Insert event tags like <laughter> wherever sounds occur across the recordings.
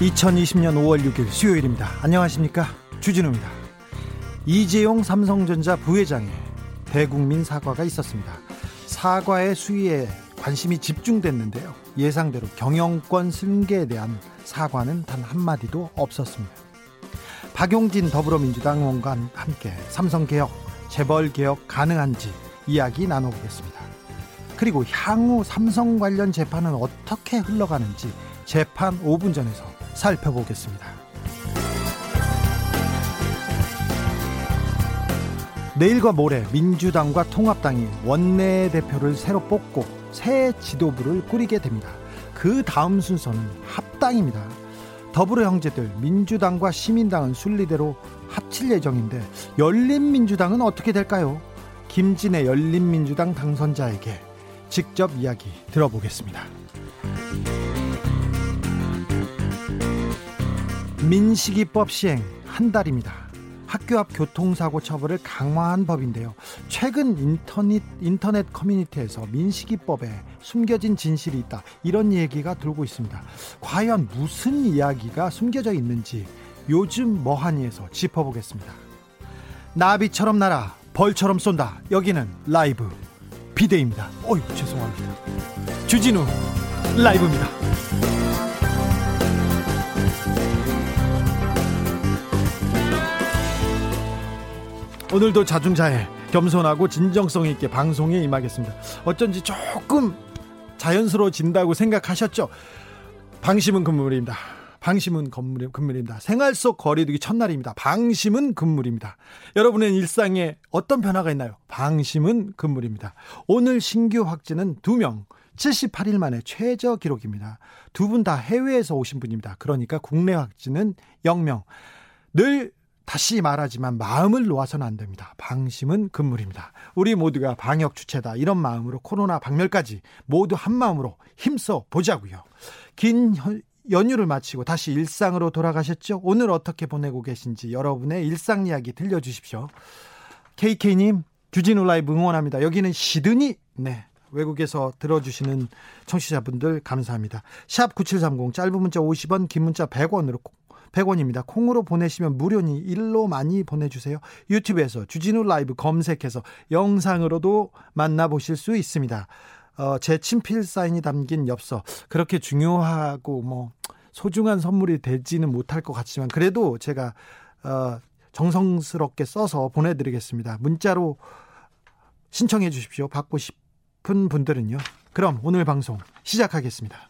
(2020년 5월 6일) 수요일입니다. 안녕하십니까? 주진우입니다. 이재용 삼성전자 부회장의 대국민 사과가 있었습니다. 사과의 수위에 관심이 집중됐는데요. 예상대로 경영권 승계에 대한 사과는 단 한마디도 없었습니다. 박용진 더불어민주당 의원과 함께 삼성개혁, 재벌개혁 가능한지 이야기 나눠보겠습니다. 그리고 향후 삼성 관련 재판은 어떻게 흘러가는지 재판 5분 전에서 살펴보겠습니다. 내일과 모레 민주당과 통합당이 원내대표를 새로 뽑고 새 지도부를 꾸리게 됩니다. 그 다음 순서는 합당입니다. 더불어 형제들 민주당과 시민당은 순리대로 합칠 예정인데 열린민주당은 어떻게 될까요? 김진애 열린민주당 당선자에게 직접 이야기 들어보겠습니다. 민식이법 시행 한 달입니다. 학교 앞 교통사고 처벌을 강화한 법인데요. 최근 인터넷, 인터넷 커뮤니티에서 민식이법에 숨겨진 진실이 있다. 이런 얘기가 돌고 있습니다. 과연 무슨 이야기가 숨겨져 있는지 요즘 뭐하니에서 짚어보겠습니다. 나비처럼 날아 벌처럼 쏜다. 여기는 라이브 비대입니다. 어유 죄송합니다. 주진우 라이브입니다. 오늘도 자중자애 겸손하고 진정성 있게 방송에 임하겠습니다. 어쩐지 조금 자연스러워진다고 생각하셨죠? 방심은 금물입니다. 방심은 금물입니다. 생활 속 거리두기 첫날입니다. 방심은 금물입니다. 여러분의 일상에 어떤 변화가 있나요? 방심은 금물입니다. 오늘 신규 확진은 2명, 78일 만에 최저 기록입니다. 두 분 다 해외에서 오신 분입니다. 그러니까 국내 확진은 0명. 늘 다시 말하지만 마음을 놓아서는 안 됩니다. 방심은 금물입니다. 우리 모두가 방역 주체다. 이런 마음으로 코로나 박멸까지 모두 한 마음으로 힘써 보자고요. 긴 연휴를 마치고 다시 일상으로 돌아가셨죠? 오늘 어떻게 보내고 계신지 여러분의 일상 이야기 들려주십시오. KK님, 주진우 라이브 응원합니다. 여기는 시드니, 네. 외국에서 들어주시는 청취자분들 감사합니다. 샵 9730 짧은 문자 50원 긴 문자 100원으로 100원입니다. 콩으로 보내시면 무료니 일로 많이 보내주세요. 유튜브에서 주진우 라이브 검색해서 영상으로도 만나보실 수 있습니다. 어, 제 친필 사인이 담긴 엽서 그렇게 중요하고 뭐 소중한 선물이 되지는 못할 것 같지만 그래도 제가 어, 정성스럽게 써서 보내드리겠습니다. 문자로 신청해 주십시오. 받고 싶은 분들은요. 그럼 오늘 방송 시작하겠습니다.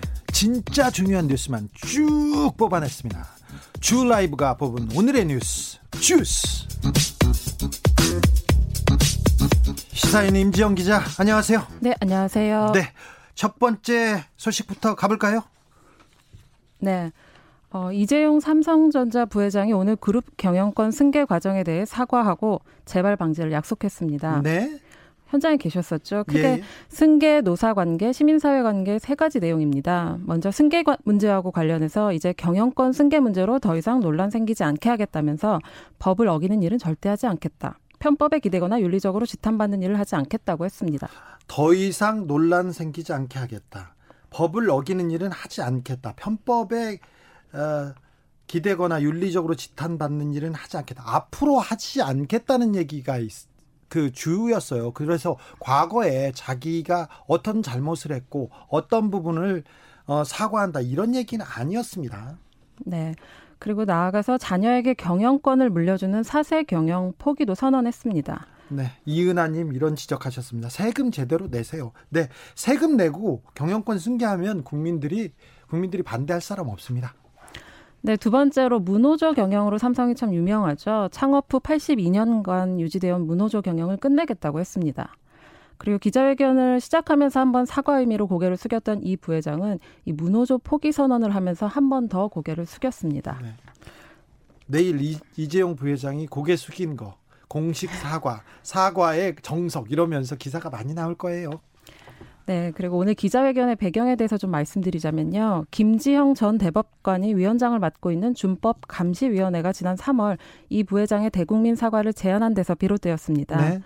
진짜 중요한 뉴스만 쭉 뽑아냈습니다. 주 라이브가 뽑은 오늘의 뉴스 주스. 시사인 임지영 기자, 안녕하세요. 네, 안녕하세요. 네, 첫 번째 소식부터 가볼까요? 네. 어, 이재용 삼성전자 부회장이 오늘 그룹 경영권 승계 과정에 대해 사과하고 재발 방지를 약속했습니다. 네. 현장에 계셨었죠. 크게 예. 승계, 노사 관계, 시민사회 관계 세 가지 내용입니다. 먼저 승계 문제하고 관련해서 이제 경영권 승계 문제로 더 이상 논란 생기지 않게 하겠다면서 법을 어기는 일은 절대 하지 않겠다. 편법에 기대거나 윤리적으로 지탄받는 일을 하지 않겠다고 했습니다. 더 이상 논란 생기지 않게 하겠다. 법을 어기는 일은 하지 않겠다. 편법에 어, 기대거나 윤리적으로 지탄받는 일은 하지 않겠다. 앞으로 하지 않겠다는 얘기가 있, 그 주였어요. 그래서 과거에 자기가 어떤 잘못을 했고 어떤 부분을 어, 사과한다 이런 얘기는 아니었습니다. 네. 그리고 나아가서 자녀에게 경영권을 물려주는 사세 경영 포기도 선언했습니다. 네, 이은하님 이런 지적하셨습니다. 세금 제대로 내세요. 네, 세금 내고 경영권 승계하면 국민들이 국민들이 반대할 사람 없습니다. 네, 두 번째로 문호조 경영으로 삼성이 참 유명하죠. 창업 후 82년간 유지되어 온 문호조 경영을 끝내겠다고 했습니다. 그리고 기자회견을 시작하면서 한번 사과 의미로 고개를 숙였던 이 부회장은 이 문호조 포기 선언을 하면서 한 번 더 고개를 숙였습니다. 네. 내일 이, 이재용 부회장이 고개 숙인 거 공식 사과, 사과의 정석 이러면서 기사가 많이 나올 거예요. 네, 그리고 오늘 기자회견의 배경에 대해서 좀 말씀드리자면요. 김지형 전 대법관이 위원장을 맡고 있는 준법 감시위원회가 지난 3월 이 부회장의 대국민 사과를 제안한 데서 비롯되었습니다. 네.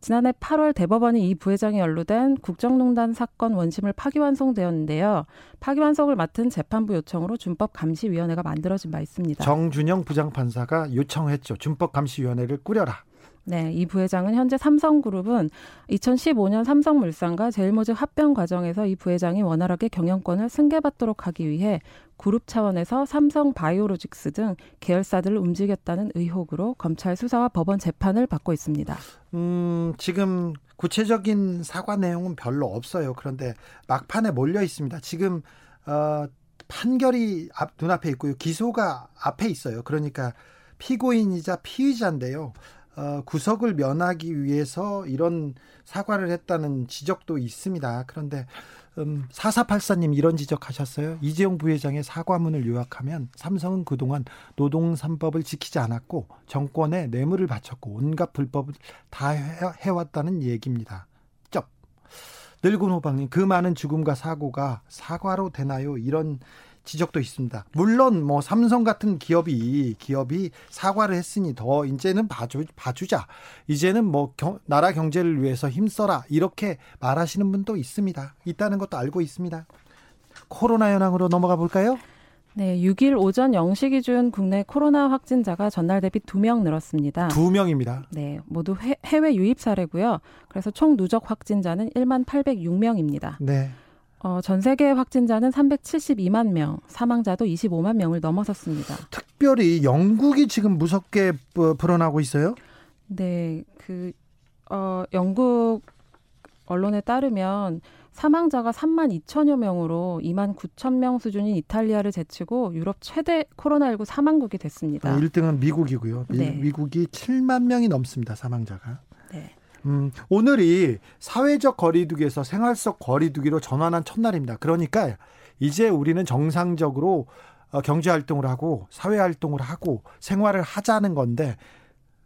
지난해 8월 대법원이 이 부회장이 연루된 국정농단 사건 원심을 파기환송되었는데요. 파기환송을 맡은 재판부 요청으로 준법감시위원회가 만들어진 바 있습니다. 정준영 부장판사가 요청했죠. 준법감시위원회를 꾸려라. 네, 이 부회장은 현재 삼성그룹은 2015년 삼성물산과 제일모직 합병 과정에서 이 부회장이 원활하게 경영권을 승계받도록 하기 위해 그룹 차원에서 삼성 바이오로직스 등 계열사들을 움직였다는 의혹으로 검찰 수사와 법원 재판을 받고 있습니다. 음, 지금 구체적인 사과 내용은 별로 없어요. 그런데 막판에 몰려 있습니다. 지금 어, 판결이 앞 눈앞에 있고요. 기소가 앞에 있어요. 그러니까 피고인이자 피의자인데요. 어, 구속을 면하기 위해서 이런 사과를 했다는 지적도 있습니다. 그런데 음, 4484님 이런 지적하셨어요. 이재용 부회장의 사과문을 요약하면 삼성은 그동안 노동 3법을 지키지 않았고 정권에 뇌물을 바쳤고 온갖 불법을 다 해왔다는 얘기입니다. 쩝. 늙은 호박님 그 많은 죽음과 사고가 사과로 되나요? 이런 지적도 있습니다. 물론 뭐 삼성 같은 기업이 기업이 사과를 했으니 더 이제는 봐주 봐주자. 이제는 뭐 경, 나라 경제를 위해서 힘써라 이렇게 말하시는 분도 있습니다. 있다는 것도 알고 있습니다. 코로나 현황으로 넘어가 볼까요? 네, 6일 오전 0시 기준 국내 코로나 확진자가 전날 대비 2명 늘었습니다. 2명입니다. 네, 모두 해, 해외 유입 사례고요. 그래서 총 누적 확진자는 1만 806명입니다. 네. 어, 전 세계 확진자는 372만 명, 사망자도 25만 명을 넘어섰습니다. 특별히 영국이 지금 무섭게 불어나고 있어요? 네, 그 어, 영국 언론에 따르면 사망자가 3만 2천여 명으로 2만 9천 명 수준인 이탈리아를 제치고 유럽 최대 코로나19 사망국이 됐습니다. 1등은 미국이고요. 네. 미 국이 7만 명이 넘습니다. 사망자가. 네. 음, 오늘이 사회적 거리두기에서 생활 속 거리두기로 전환한 첫날입니다. 그러니까 이제 우리는 정상적으로 어, 경제 활동을 하고 사회 활동을 하고 생활을 하자는 건데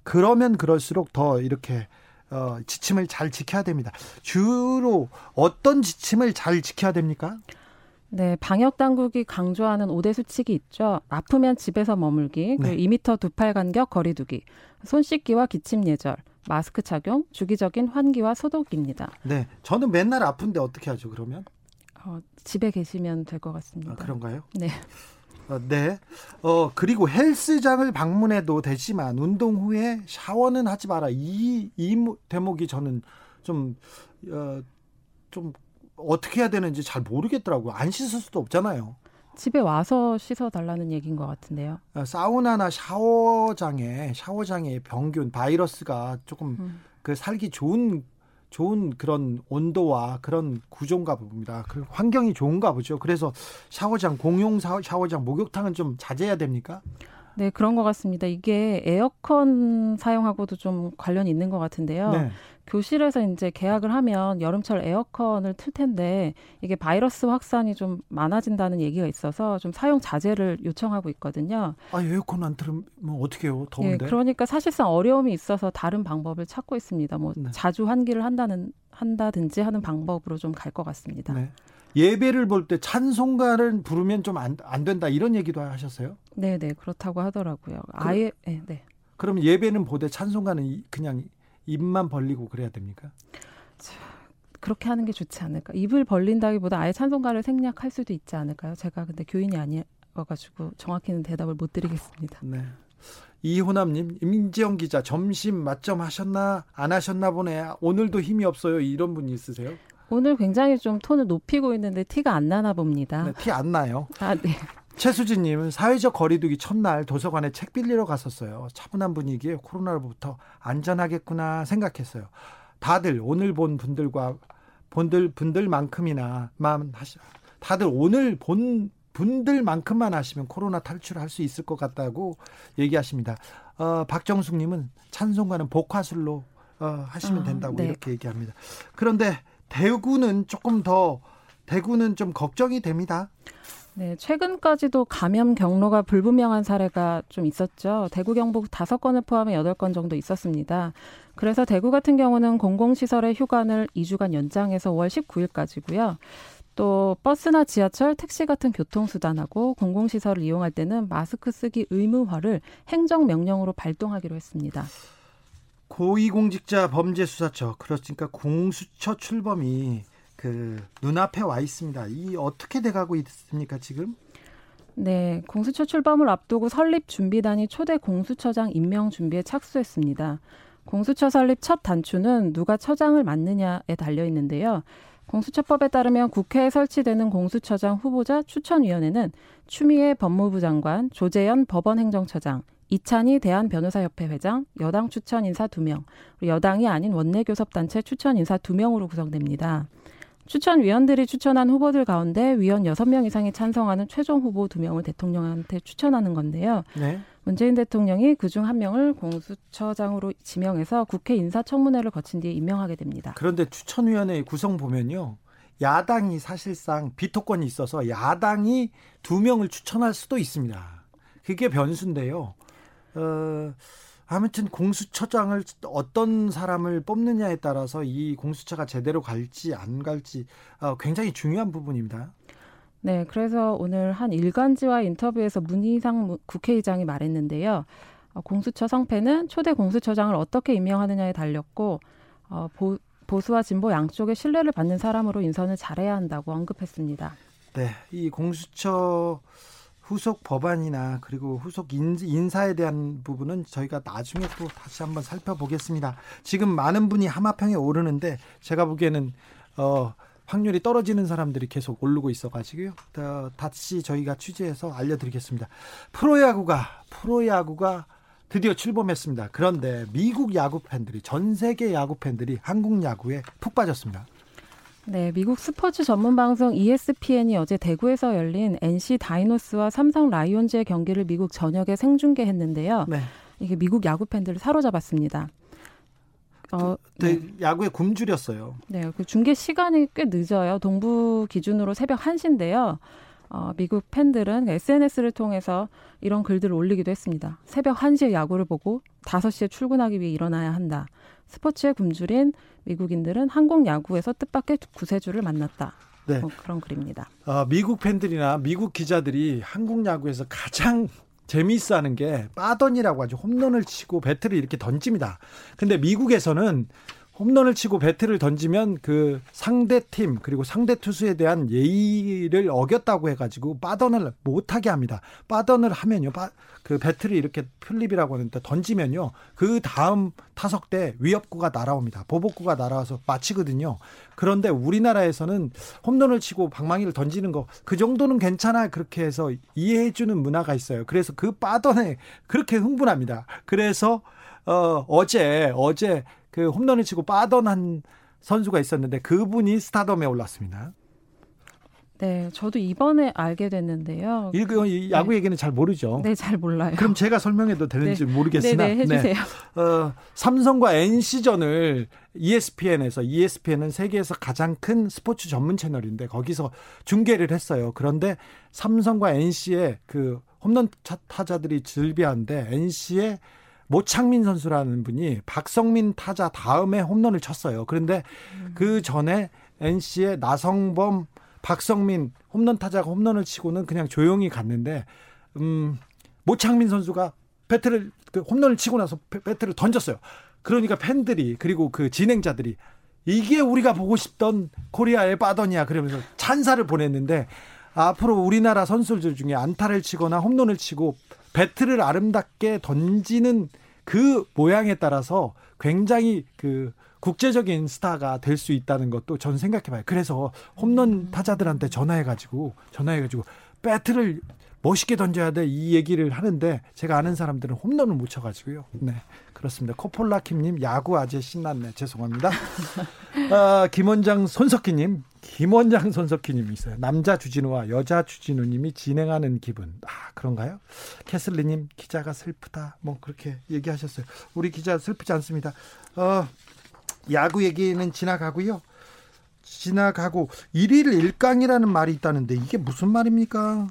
그러면 그럴수록 더 이렇게 어, 지침을 잘 지켜야 됩니다. 주로 어떤 지침을 잘 지켜야 됩니까? 네, 방역 당국이 강조하는 5대 수칙이 있죠. 아프면 집에서 머물기, 네. 2미터 두 팔 간격 거리두기, 손 씻기와 기침 예절, 마스크 착용, 주기적인 환기와 소독입니다. 네, 저는 맨날 아픈데 어떻게 하죠? 그러면 어, 집에 계시면 될 것 같습니다. 아, 그런가요? 네. 어, 네. 어, 그리고 헬스장을 방문해도 되지만 운동 후에 샤워는 하지 마라. 이, 이 대목이 저는 좀, 어, 좀 어떻게 해야 되는지 잘 모르겠더라고요. 안 씻을 수도 없잖아요. 집에 와서 씻어 달라는 얘기인 것 같은데요. 아, 사우나나 샤워장에 샤워장에 병균 바이러스가 조금 음. 그 살기 좋은 좋은 그런 온도와 그런 구조인가 봅니다. 그 환경이 좋은가 보죠. 그래서 샤워장 공용 샤워장 목욕탕은 좀 자제해야 됩니까? 네, 그런 것 같습니다. 이게 에어컨 사용하고도 좀 관련이 있는 것 같은데요. 네. 교실에서 이제 계약을 하면 여름철 에어컨을 틀 텐데 이게 바이러스 확산이 좀 많아진다는 얘기가 있어서 좀 사용 자제를 요청하고 있거든요. 아 에어컨 안 틀면 어떻게 해요? 더운데. 예, 그러니까 사실상 어려움이 있어서 다른 방법을 찾고 있습니다. 뭐 네. 자주 환기를 한다는 한다든지 하는 방법으로 좀 갈 것 같습니다. 네. 예배를 볼 때 찬송가를 부르면 좀 안 안 된다 이런 얘기도 하셨어요? 네, 네 그렇다고 하더라고요. 아예 네, 네. 그럼 예배는 보되 찬송가는 그냥 입만 벌리고 그래야 됩니까? 그렇게 하는 게 좋지 않을까. 입을 벌린다기보다 아예 찬송가를 생략할 수도 있지 않을까요? 제가 근데 교인이 아니어가지고 정확히는 대답을 못 드리겠습니다. 네. 이호남님, 임지영 기자 점심 맞점 하셨나 안 하셨나 보네. 오늘도 힘이 없어요. 이런 분이 있으세요? 오늘 굉장히 좀 톤을 높이고 있는데 티가 안 나나 봅니다. 네, 티안 나요. 아, 네. 최수진님은 사회적 거리두기 첫날 도서관에 책 빌리러 갔었어요. 차분한 분위기에 코로나로부터 안전하겠구나 생각했어요. 다들 오늘 본 분들과 본들 분들만큼이나 만 하시. 다들 오늘 본 분들만큼만 하시면 코로나 탈출할 수 있을 것 같다고 얘기하십니다. 어, 박정숙님은 찬송가는 복화술로 어, 하시면 아, 된다고 아, 네. 이렇게 얘기합니다. 그런데 대구는 조금 더 대구는 좀 걱정이 됩니다. 네, 최근까지도 감염 경로가 불분명한 사례가 좀 있었죠. 대구 경북 다섯 건을 포함해 여덟 건 정도 있었습니다. 그래서 대구 같은 경우는 공공시설의 휴관을 2주간 연장해서 5월 19일까지고요. 또 버스나 지하철, 택시 같은 교통수단하고 공공시설을 이용할 때는 마스크 쓰기 의무화를 행정명령으로 발동하기로 했습니다. 고위공직자 범죄수사처 그렇습니까 공수처 출범이 그 눈앞에 와 있습니다. 이 어떻게 돼가고 있습니까 지금? 네, 공수처 출범을 앞두고 설립 준비단이 초대 공수처장 임명 준비에 착수했습니다. 공수처 설립 첫 단추는 누가 처장을 맡느냐에 달려 있는데요. 공수처법에 따르면 국회에 설치되는 공수처장 후보자 추천위원회는 추미애 법무부 장관, 조재현 법원행정처장, 이찬희 대한변호사협회 회장, 여당 추천 인사 두명 여당이 아닌 원내교섭단체 추천 인사 두명으로 구성됩니다. 추천위원들이 추천한 후보들 가운데 위원 여섯 명 이상이 찬성하는 최종 후보 두명을 대통령한테 추천하는 건데요. 네. 문재인 대통령이 그중 한 명을 공수처장으로 지명해서 국회 인사청문회를 거친 뒤에 임명하게 됩니다. 그런데 추천위원회 구성 보면요. 야당이 사실상 비토권이 있어서 야당이 두 명을 추천할 수도 있습니다. 그게 변수인데요. 어, 아무튼 공수처장을 어떤 사람을 뽑느냐에 따라서 이 공수처가 제대로 갈지 안 갈지 어, 굉장히 중요한 부분입니다. 네, 그래서 오늘 한 일간지와 인터뷰에서 문희상 국회의장이 말했는데요. 어, 공수처 성패는 초대 공수처장을 어떻게 임명하느냐에 달렸고 어, 보, 보수와 진보 양쪽의 신뢰를 받는 사람으로 인선을 잘해야 한다고 언급했습니다. 네, 이 공수처 후속 법안이나 그리고 후속 인사에 대한 부분은 저희가 나중에 또 다시 한번 살펴보겠습니다. 지금 많은 분이 하마평에 오르는데 제가 보기에는 어 확률이 떨어지는 사람들이 계속 오르고 있어가지고요. 어, 다시 저희가 취재해서 알려드리겠습니다. 프로야구가 프로야구가 드디어 출범했습니다. 그런데 미국 야구 팬들이 전 세계 야구 팬들이 한국 야구에 푹 빠졌습니다. 네, 미국 스포츠 전문 방송 ESPN이 어제 대구에서 열린 NC 다이노스와 삼성 라이온즈의 경기를 미국 전역에 생중계했는데요. 네. 이게 미국 야구 팬들을 사로잡았습니다. 어, 네. 야구에 굶주렸어요. 네, 그 중계 시간이 꽤 늦어요. 동부 기준으로 새벽 1시인데요. 어, 미국 팬들은 SNS를 통해서 이런 글들을 올리기도 했습니다. 새벽 1시에 야구를 보고 5시에 출근하기 위해 일어나야 한다. 스포츠에 굶주린 미국인들은 한국 야구에서 뜻밖의 구세주를 만났다. 네. 뭐 그런 글입니다. 어, 미국 팬들이나 미국 기자들이 한국 야구에서 가장 재미있어 하는 게 빠던이라고 하죠. 홈런을 치고 배트를 이렇게 던집니다. 근데 미국에서는 홈런을 치고 배트를 던지면 그 상대 팀 그리고 상대 투수에 대한 예의를 어겼다고 해가지고 빠던을 못하게 합니다. 빠던을 하면요, 빠, 그 배트를 이렇게 flip이라고 하는데 던지면요, 그 다음 타석 때 위협구가 날아옵니다. 보복구가 날아와서 맞히거든요. 그런데 우리나라에서는 홈런을 치고 방망이를 던지는 거 그 정도는 괜찮아 그렇게 해서 이해해주는 문화가 있어요. 그래서 그 빠던에 그렇게 흥분합니다. 그래서 어, 어제 어제 그 홈런을 치고 빠던 한 선수가 있었는데 그분이 스타덤에 올랐습니다. 네, 저도 이번에 알게 됐는데요. 이거 야구 네. 얘기는 잘 모르죠. 네, 잘 몰라요. 그럼 제가 설명해도 되는지 네. 모르겠으나 네, 네, 해주세요. 네. 어, 삼성과 NC전을 ESPN에서 ESPN은 세계에서 가장 큰 스포츠 전문 채널인데 거기서 중계를 했어요. 그런데 삼성과 NC의 그 홈런 타자들이 즐비한데 NC의 모창민 선수라는 분이 박성민 타자 다음에 홈런을 쳤어요. 그런데 음. 그 전에 NC의 나성범, 박석민 홈런 타자가 홈런을 치고는 그냥 조용히 갔는데 음 모창민 선수가 배트를 그 홈런을 치고 나서 배트를 던졌어요. 그러니까 팬들이 그리고 그 진행자들이 이게 우리가 보고 싶던 코리아의 빠던이야 그러면서 찬사를 보냈는데 앞으로 우리나라 선수들 중에 안타를 치거나 홈런을 치고 배트를 아름답게 던지는 그 모양에 따라서 굉장히 그 국제적인 스타가 될 수 있다는 것도 전 생각해봐요. 그래서 홈런 타자들한테 전화해가지고 전화해가지고 배트를 멋있게 던져야 돼 이 얘기를 하는데 제가 아는 사람들은 홈런을 못 쳐가지고요. 네 그렇습니다. 코폴라 킴님 야구 아재 신났네 죄송합니다. <laughs> 아, 김원장 손석희님 김원장 손석희님 있어요. 남자 주진우와 여자 주진우님이 진행하는 기분 아 그런가요? 캐슬리님 기자가 슬프다 뭐 그렇게 얘기하셨어요. 우리 기자 슬프지 않습니다. 어, 야구 얘기는 지나가고요. 지나가고 1일 1강이라는 말이 있다는데 이게 무슨 말입니까?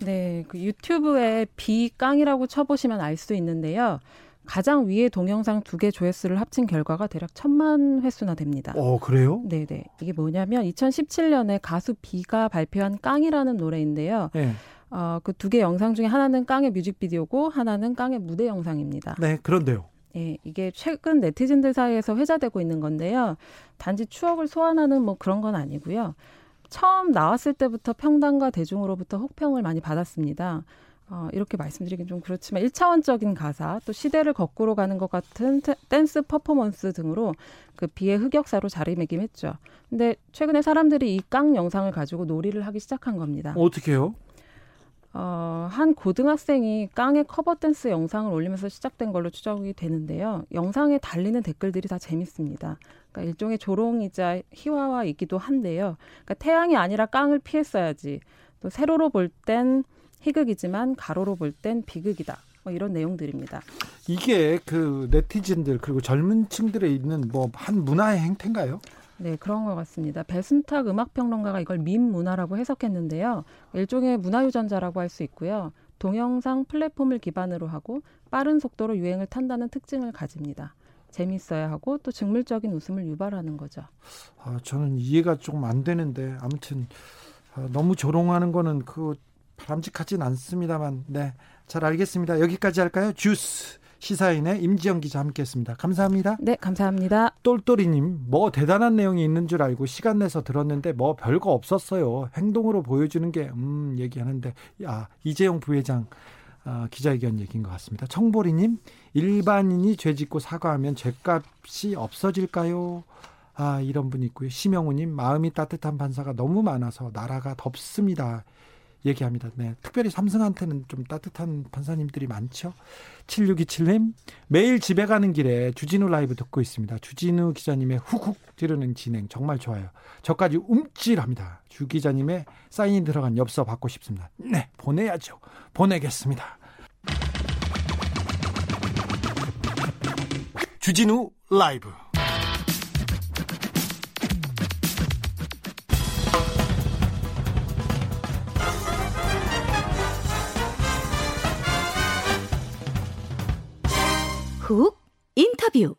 네, 그 유튜브에 비깡이라고 쳐보시면 알 수 있는데요. 가장 위에 동영상 두 개 조회수를 합친 결과가 대략 천만 횟수나 됩니다. 어, 그래요? 네네. 이게 뭐냐면 2017년에 가수 비가 발표한 깡이라는 노래인데요. 네. 어, 그 두 개 영상 중에 하나는 깡의 뮤직비디오고 하나는 깡의 무대 영상입니다. 네, 그런데요. 예, 이게 최근 네티즌들 사이에서 회자되고 있는 건데요. 단지 추억을 소환하는 뭐 그런 건 아니고요. 처음 나왔을 때부터 평단과 대중으로부터 혹평을 많이 받았습니다. 어, 이렇게 말씀드리긴 좀 그렇지만 1차원적인 가사, 또 시대를 거꾸로 가는 것 같은 댄스 퍼포먼스 등으로 그 비의 흑역사로 자리매김했죠. 근데 최근에 사람들이 이 깡 영상을 가지고 놀이를 하기 시작한 겁니다. 어떻게요? 어, 한 고등학생이 깡의 커버 댄스 영상을 올리면서 시작된 걸로 추정이 되는데요. 영상에 달리는 댓글들이 다 재밌습니다. 그러니까 일종의 조롱이자 희화화이기도 한데요. 그러니까 태양이 아니라 깡을 피했어야지. 또 세로로 볼땐 희극이지만 가로로 볼 땐 비극이다. 뭐 이런 내용들입니다. 이게 그 네티즌들 그리고 젊은 층들에 있는 뭐 한 문화의 행태인가요? 네, 그런 것 같습니다. 배순탁 음악평론가가 이걸 밈 문화라고 해석했는데요. 일종의 문화유전자라고 할 수 있고요. 동영상 플랫폼을 기반으로 하고 빠른 속도로 유행을 탄다는 특징을 가집니다. 재밌어야 하고 또 직물적인 웃음을 유발하는 거죠. 아, 저는 이해가 조금 안 되는데 아무튼 아, 너무 조롱하는 거는 그 바람직하진 않습니다만 네. 잘 알겠습니다. 여기까지 할까요? 주스 시사인의 임지영 기자 함께했습니다. 감사합니다. 네, 감사합니다. 똘똘이님, 뭐 대단한 내용이 있는 줄 알고 시간 내서 들었는데 뭐 별거 없었어요. 행동으로 보여주는 게 음 얘기하는데 아 이재용 부회장 어, 기자회견 얘기인 것 같습니다. 청보리님, 일반인이 죄짓고 사과하면 죄값이 없어질까요? 아, 이런 분 있고요. 심영우님, 마음이 따뜻한 판사가 너무 많아서 나라가 덥습니다. 얘기합니다. 네. 특별히 삼성한테는 좀 따뜻한 판사님들이 많죠. 7627님, 매일 집에 가는 길에 주진우 라이브 듣고 있습니다. 주진우 기자님의 훅훅 지르는 진행 정말 좋아요. 저까지 움찔합니다. 주 기자님의 사인이 들어간 엽서 받고 싶습니다. 네, 보내야죠. 보내겠습니다. 주진우 라이브 훅 인터뷰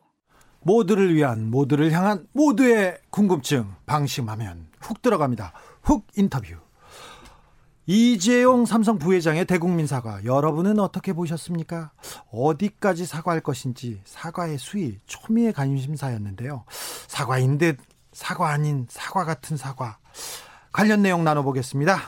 모두를 위한 모두를 향한 모두의 궁금증 방심하면 훅 들어갑니다. 훅 인터뷰. 이재용 삼성 부회장의 대국민 사과 여러분은 어떻게 보셨습니까? 어디까지 사과할 것인지 사과의 수위 초미의 관심사였는데요. 사과인 듯 사과 아닌 사과 같은 사과 관련 내용 나눠보겠습니다.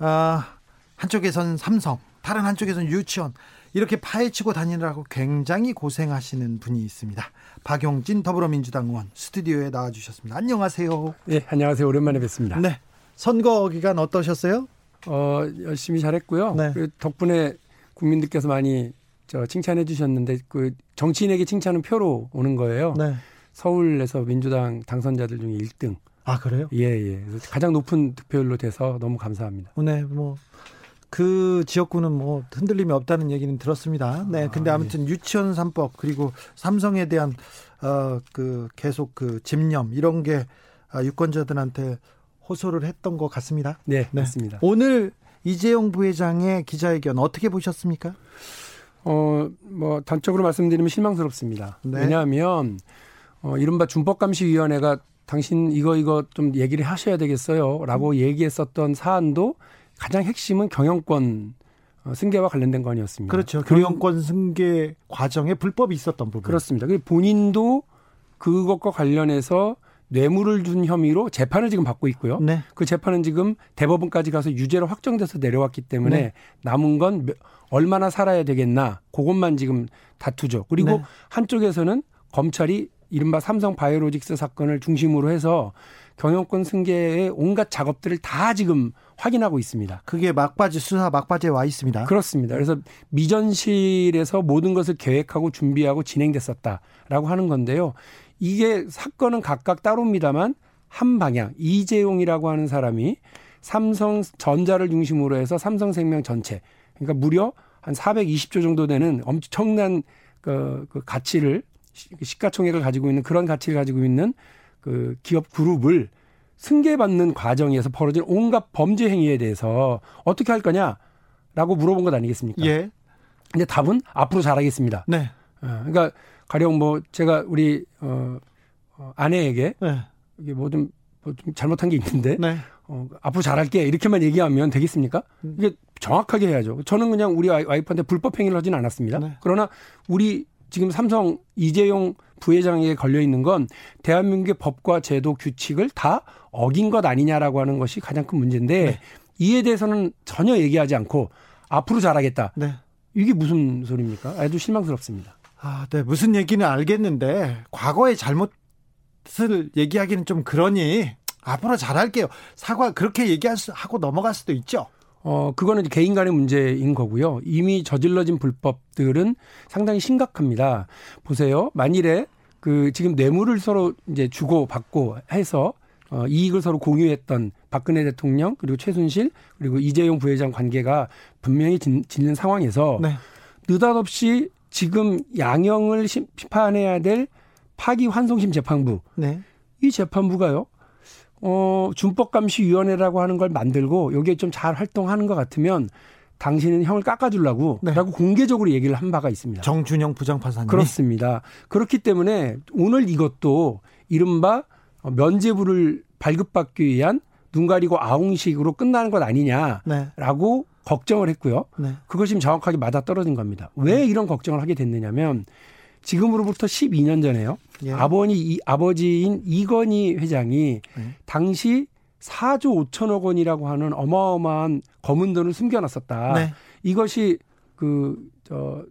아, 한쪽에선 삼성, 다른 한쪽에선 유치원 이렇게 파헤치고 다니느라고 굉장히 고생하시는 분이 있습니다. 박용진 더불어민주당 의원 스튜디오에 나와주셨습니다. 안녕하세요. 네, 안녕하세요. 오랜만에 뵙습니다. 네. 선거 기간 어떠셨어요? 어, 열심히 잘했고요. 네. 그 덕분에 국민들께서 많이 저 칭찬해 주셨는데 그 정치인에게 칭찬은 표로 오는 거예요. 네. 서울에서 민주당 당선자들 중에 1등. 아, 그래요? 예, 예. 가장 높은 득표율로 돼서 너무 감사합니다. 네, 뭐 그 지역구는 뭐 흔들림이 없다는 얘기는 들었습니다. 네. 아, 근데 아무튼 예. 유치원 3법 그리고 삼성에 대한 어 그 계속 그 집념 이런 게 아, 유권자들한테 호소를 했던 것 같습니다. 네, 네. 맞습니다. 오늘 이재용 부회장의 기자회견 어떻게 보셨습니까? 어, 뭐 단적으로 말씀드리면 실망스럽습니다. 네. 왜냐하면 어 이른바 준법감시위원회가 당신 이거 이거 좀 얘기를 하셔야 되겠어요라고 음. 얘기했었던 사안도 가장 핵심은 경영권 어, 승계와 관련된 거 아니었습니까? 그렇죠. 경영권 승계 과정에 불법이 있었던 부분. 그렇습니다. 본인도 그것과 관련해서 뇌물을 준 혐의로 재판을 지금 받고 있고요. 네. 그 재판은 지금 대법원까지 가서 유죄로 확정돼서 내려왔기 때문에 네. 남은 건 얼마나 살아야 되겠나 그것만 지금 다투죠. 그리고 네. 한쪽에서는 검찰이 이른바 삼성 바이오로직스 사건을 중심으로 해서 경영권 승계의 온갖 작업들을 다 지금 확인하고 있습니다. 그게 막바지 수사 막바지에 와 있습니다. 그렇습니다. 그래서 미전실에서 모든 것을 계획하고 준비하고 진행됐었다라고 하는 건데요. 이게 사건은 각각 따로입니다만 한 방향 이재용이라고 하는 사람이 삼성 전자를 중심으로 해서 삼성생명 전체 그러니까 무려 한 420조 정도 되는 엄청난 그, 그 가치를 시가총액을 가지고 있는 그런 가치를 가지고 있는 그 기업 그룹을 승계받는 과정에서 벌어진 온갖 범죄 행위에 대해서 어떻게 할 거냐라고 물어본 것 아니겠습니까? 예. 근데 답은 앞으로 잘하겠습니다. 네. 어, 그러니까 가령 뭐 제가 우리 어, 어 아내에게 네. 이게 뭐좀 뭐좀 잘못한 게 있는데 네. 어, 앞으로 잘할게 이렇게만 얘기하면 되겠습니까? 음. 이게 정확하게 해야죠. 저는 그냥 우리 와이프한테 불법 행위를 하지는 않았습니다. 네. 그러나 우리 지금 삼성 이재용 부회장에게 걸려 있는 건 대한민국의 법과 제도 규칙을 다 어긴 것 아니냐라고 하는 것이 가장 큰 문제인데 네. 이에 대해서는 전혀 얘기하지 않고 앞으로 잘하겠다. 네. 이게 무슨 소리입니까? 아주 실망스럽습니다. 아, 네. 무슨 얘기는 알겠는데 과거의 잘못을 얘기하기는 좀 그러니 앞으로 잘할게요. 사과 그렇게 얘기할 수 하고 넘어갈 수도 있죠. 어, 그거는 개인 간의 문제인 거고요. 이미 저질러진 불법들은 상당히 심각합니다. 보세요. 만일에 그 지금 뇌물을 서로 이제 주고 받고 해서 어, 이익을 서로 공유했던 박근혜 대통령 그리고 최순실 그리고 이재용 부회장 관계가 분명히 짓는 상황에서 네. 느닷없이 지금 양형을 심판해야 될 파기환송심 재판부 네. 이 재판부가요 어, 준법감시위원회라고 하는 걸 만들고 여기에 좀 잘 활동하는 것 같으면 당신은 형을 깎아주려고 네. 라고 공개적으로 얘기를 한 바가 있습니다. 정준영 부장판사님. 그렇습니다. 그렇기 때문에 오늘 이것도 이른바 면죄부를 발급받기 위한 눈 가리고 아웅식으로 끝나는 것 아니냐라고 네. 걱정을 했고요. 네. 그것이 지금 정확하게 맞아 떨어진 겁니다. 왜 네. 이런 걱정을 하게 됐느냐면 지금으로부터 12년 전에요. 예. 아버지 이 아버지인 이건희 회장이 예. 당시 4조 5천억 원이라고 하는 어마어마한 검은 돈을 숨겨놨었다. 네. 이것이 그 저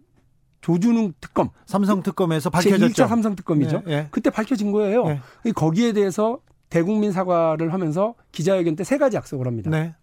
조준웅 특검 삼성 특검에서 밝혀졌죠. 2차 삼성 특검이죠. 네, 네. 그때 밝혀진 거예요. 네. 거기에 대해서 대국민 사과를 하면서 기자회견 때 세 가지 약속을 합니다. 네.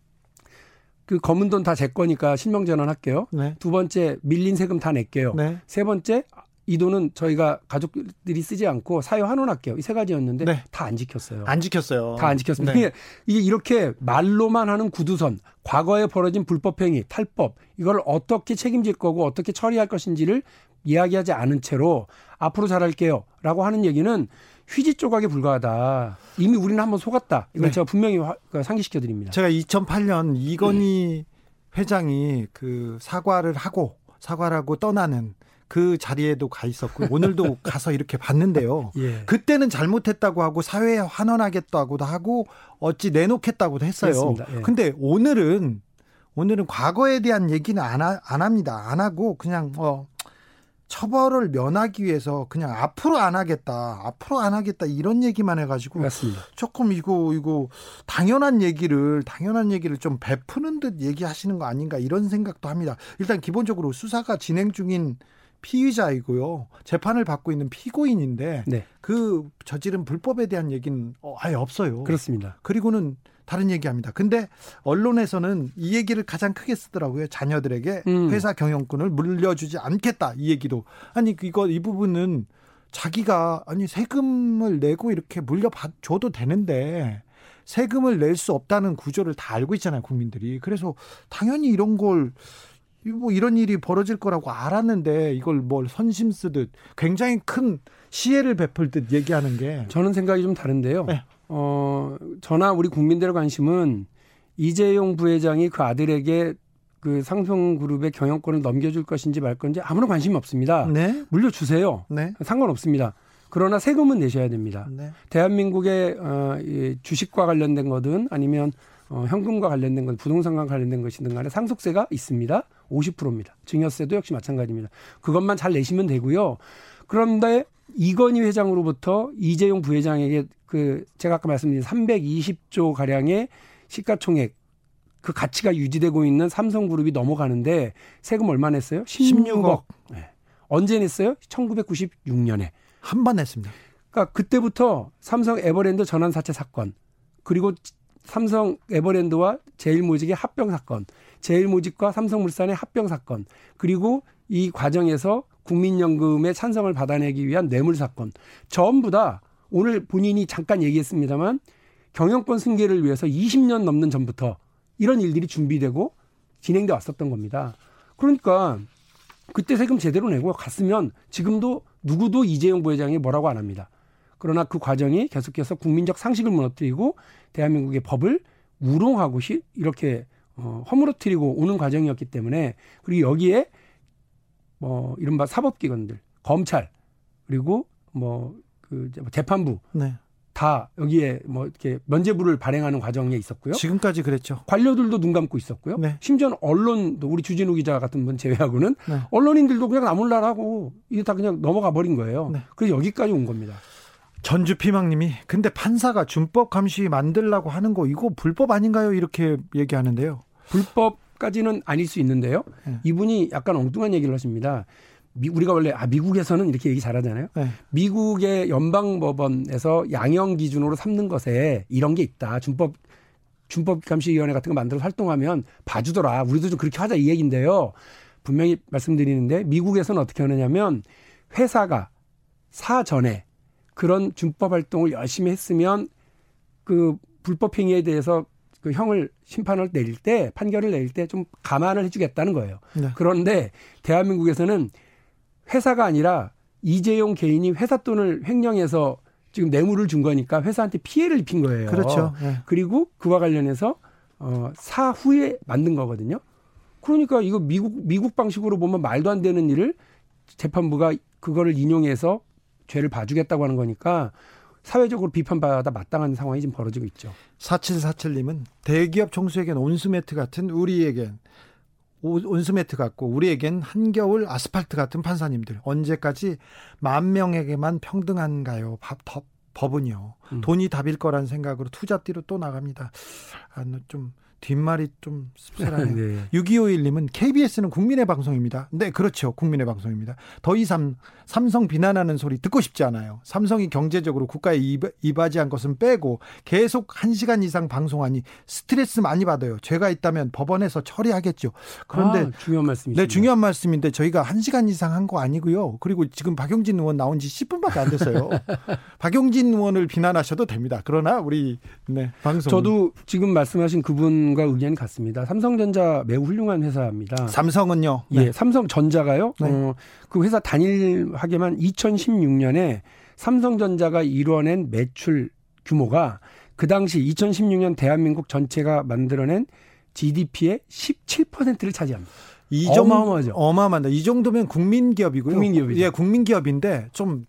그 검은 돈 다 제 거니까 실명 전환할게요. 네. 두 번째 밀린 세금 다 낼게요. 네. 세 번째 이 돈은 저희가 가족들이 쓰지 않고 사유 환원할게요. 이 세 가지였는데 네. 다안 지켰어요. 안 지켰어요. 다 안 지켰습니다. 네. <laughs> 이게 이렇게 말로만 하는 구두선, 과거에 벌어진 불법행위, 탈법 이걸 어떻게 책임질 거고 어떻게 처리할 것인지를 이야기하지 않은 채로 앞으로 잘할게요라고 하는 얘기는 휘지 조각에 불과하다. 이미 우리는 한번 속았다. 이걸 네. 제가 분명히 그 상기시켜 드립니다. 제가 2008년 이건희 회장이 그 사과를 하고 사과를 하고 떠나는 그 자리에도 가 있었고 오늘도 <laughs> 가서 이렇게 봤는데요. 예. 그때는 잘못했다고 하고 사회에 환원하겠다고도 하고 어찌 내놓겠다고도 했어요. 예. 근데 오늘은 오늘은 과거에 대한 얘기는 안, 하, 안 합니다. 안 하고 그냥 어 처벌을 면하기 위해서 그냥 앞으로 안 하겠다, 앞으로 안 하겠다 이런 얘기만 해가지고 맞습니다. 조금 이거 이거 당연한 얘기를 당연한 얘기를 좀 베푸는 듯 얘기하시는 거 아닌가 이런 생각도 합니다. 일단 기본적으로 수사가 진행 중인 피의자이고요. 재판을 받고 있는 피고인인데 네. 그 저지른 불법에 대한 얘기는 어, 아예 없어요. 그렇습니다. 그리고는 다른 얘기합니다. 근데 언론에서는 이 얘기를 가장 크게 쓰더라고요. 자녀들에게 음. 회사 경영권을 물려주지 않겠다 이 얘기도 아니 이거 이 부분은 자기가 아니 세금을 내고 이렇게 물려줘도 되는데 세금을 낼 수 없다는 구조를 다 알고 있잖아요 국민들이 그래서 당연히 이런 걸 뭐 이런 일이 벌어질 거라고 알았는데 이걸 뭘 선심 쓰듯 굉장히 큰 시혜를 베풀 듯 얘기하는 게 저는 생각이 좀 다른데요. 네. 어, 저나 우리 국민들의 관심은 이재용 부회장이 그 아들에게 그 상성그룹의 경영권을 넘겨줄 것인지 말 건지 아무런 관심이 없습니다. 네. 물려주세요. 네. 상관없습니다. 그러나 세금은 내셔야 됩니다. 네. 대한민국의 어, 이 주식과 관련된 거든 아니면 어, 현금과 관련된 것, 부동산과 관련된 것이든 간에 상속세가 있습니다. 50%입니다. 증여세도 역시 마찬가지입니다. 그것만 잘 내시면 되고요. 그런데 이건희 회장으로부터 이재용 부회장에게 그 제가 아까 말씀드린 320조 가량의 시가총액 그 가치가 유지되고 있는 삼성그룹이 넘어가는데 세금 얼마 냈어요? 16억. 16억. 네. 언제 냈어요? 1996년에. 한 번 냈습니다. 그러니까 그때부터 삼성 에버랜드 전환 사채 사건 그리고 삼성 에버랜드와 제일모직의 합병 사건, 제일모직과 삼성물산의 합병 사건, 그리고 이 과정에서 국민연금의 찬성을 받아내기 위한 뇌물 사건 전부 다 오늘 본인이 잠깐 얘기했습니다만 경영권 승계를 위해서 20년 넘는 전부터 이런 일들이 준비되고 진행돼 왔었던 겁니다. 그러니까 그때 세금 제대로 내고 갔으면 지금도 누구도 이재용 부회장이 뭐라고 안 합니다. 그러나 그 과정이 계속해서 국민적 상식을 무너뜨리고 대한민국의 법을 우롱하고 이렇게 어, 허물어뜨리고 오는 과정이었기 때문에 그리고 여기에 뭐 이른바 사법기관들, 검찰 그리고 뭐 그 재판부 네. 다 여기에 뭐 이렇게 면죄부를 발행하는 과정에 있었고요. 지금까지 그랬죠. 관료들도 눈 감고 있었고요. 네. 심지어는 언론도 우리 주진우 기자 같은 분 제외하고는 네. 언론인들도 그냥 나몰라라고 이게 다 그냥 넘어가 버린 거예요. 네. 그래서 여기까지 온 겁니다. 전주 피망님이 근데 판사가 준법 감시 만들라고 하는 거 이거 불법 아닌가요? 이렇게 얘기하는데요. 불법까지는 아닐 수 있는데요. 네. 이분이 약간 엉뚱한 얘기를 하십니다. 미, 우리가 원래 아 미국에서는 이렇게 얘기 잘하잖아요. 네. 미국의 연방 법원에서 양형 기준으로 삼는 것에 이런 게 있다. 준법 준법 감시위원회 같은 거 만들어서 활동하면 봐주더라. 우리도 좀 그렇게 하자 이 얘기인데요. 분명히 말씀드리는데 미국에서는 어떻게 하느냐면 회사가 사전에 그런 준법 활동을 열심히 했으면 그 불법 행위에 대해서 그 형을 심판을 내릴 때 판결을 내릴 때 좀 감안을 해주겠다는 거예요. 네. 그런데 대한민국에서는 회사가 아니라 이재용 개인이 회사 돈을 횡령해서 지금 뇌물을 준 거니까 회사한테 피해를 입힌 거예요. 그렇죠. 네. 그리고 그와 관련해서 어 사후에 만든 거거든요. 그러니까 이거 미국 미국 방식으로 보면 말도 안 되는 일을 재판부가 그거를 인용해서 죄를 봐주겠다고 하는 거니까 사회적으로 비판받아 마땅한 상황이 지금 벌어지고 있죠. 4747님은 대기업 총수에겐 온수매트 같은 우리에겐 온수매트 같고 우리에겐 한겨울 아스팔트 같은 판사님들 언제까지 만 명에게만 평등한가요? 밥, 법, 법은요. 음. 돈이 답일 거란 생각으로 투자띠로 또 나갑니다. 아, 좀 뒷말이 좀 씁쓸하네요. <laughs> 네. 6251님은 KBS는 국민의 방송입니다. 네, 그렇죠. 국민의 방송입니다. 더 이상 삼성 비난하는 소리 듣고 싶지 않아요. 삼성이 경제적으로 국가에 이바지한 것은 빼고 계속 1시간 이상 방송하니 스트레스 많이 받아요. 죄가 있다면 법원에서 처리하겠죠. 그런데 아, 중요한 말씀이죠. 네, 중요한 말씀인데 저희가 1시간 이상 한 거 아니고요. 그리고 지금 박용진 의원 나온 지 10분밖에 안 됐어요. <laughs> 박용진 의원을 비난하셔도 됩니다. 그러나 우리 네, 방송 저도 지금 말씀하신 그분 의견과 의견이 같습니다. 삼성전자 매우 훌륭한 회사입니다. 삼성은요? 예, 네. 예, 삼성전자가요. 네. 어, 그 회사 단일하게만 2016년에 삼성전자가 이뤄낸 매출 규모가 그 당시 2016년 대한민국 전체가 만들어낸 GDP의 17%를 차지합니다. 이 정도, 어마어마하죠. 어마어마한다. 이 정도면 국민기업이고요. 국민기업이죠. 예, 국민기업인데 좀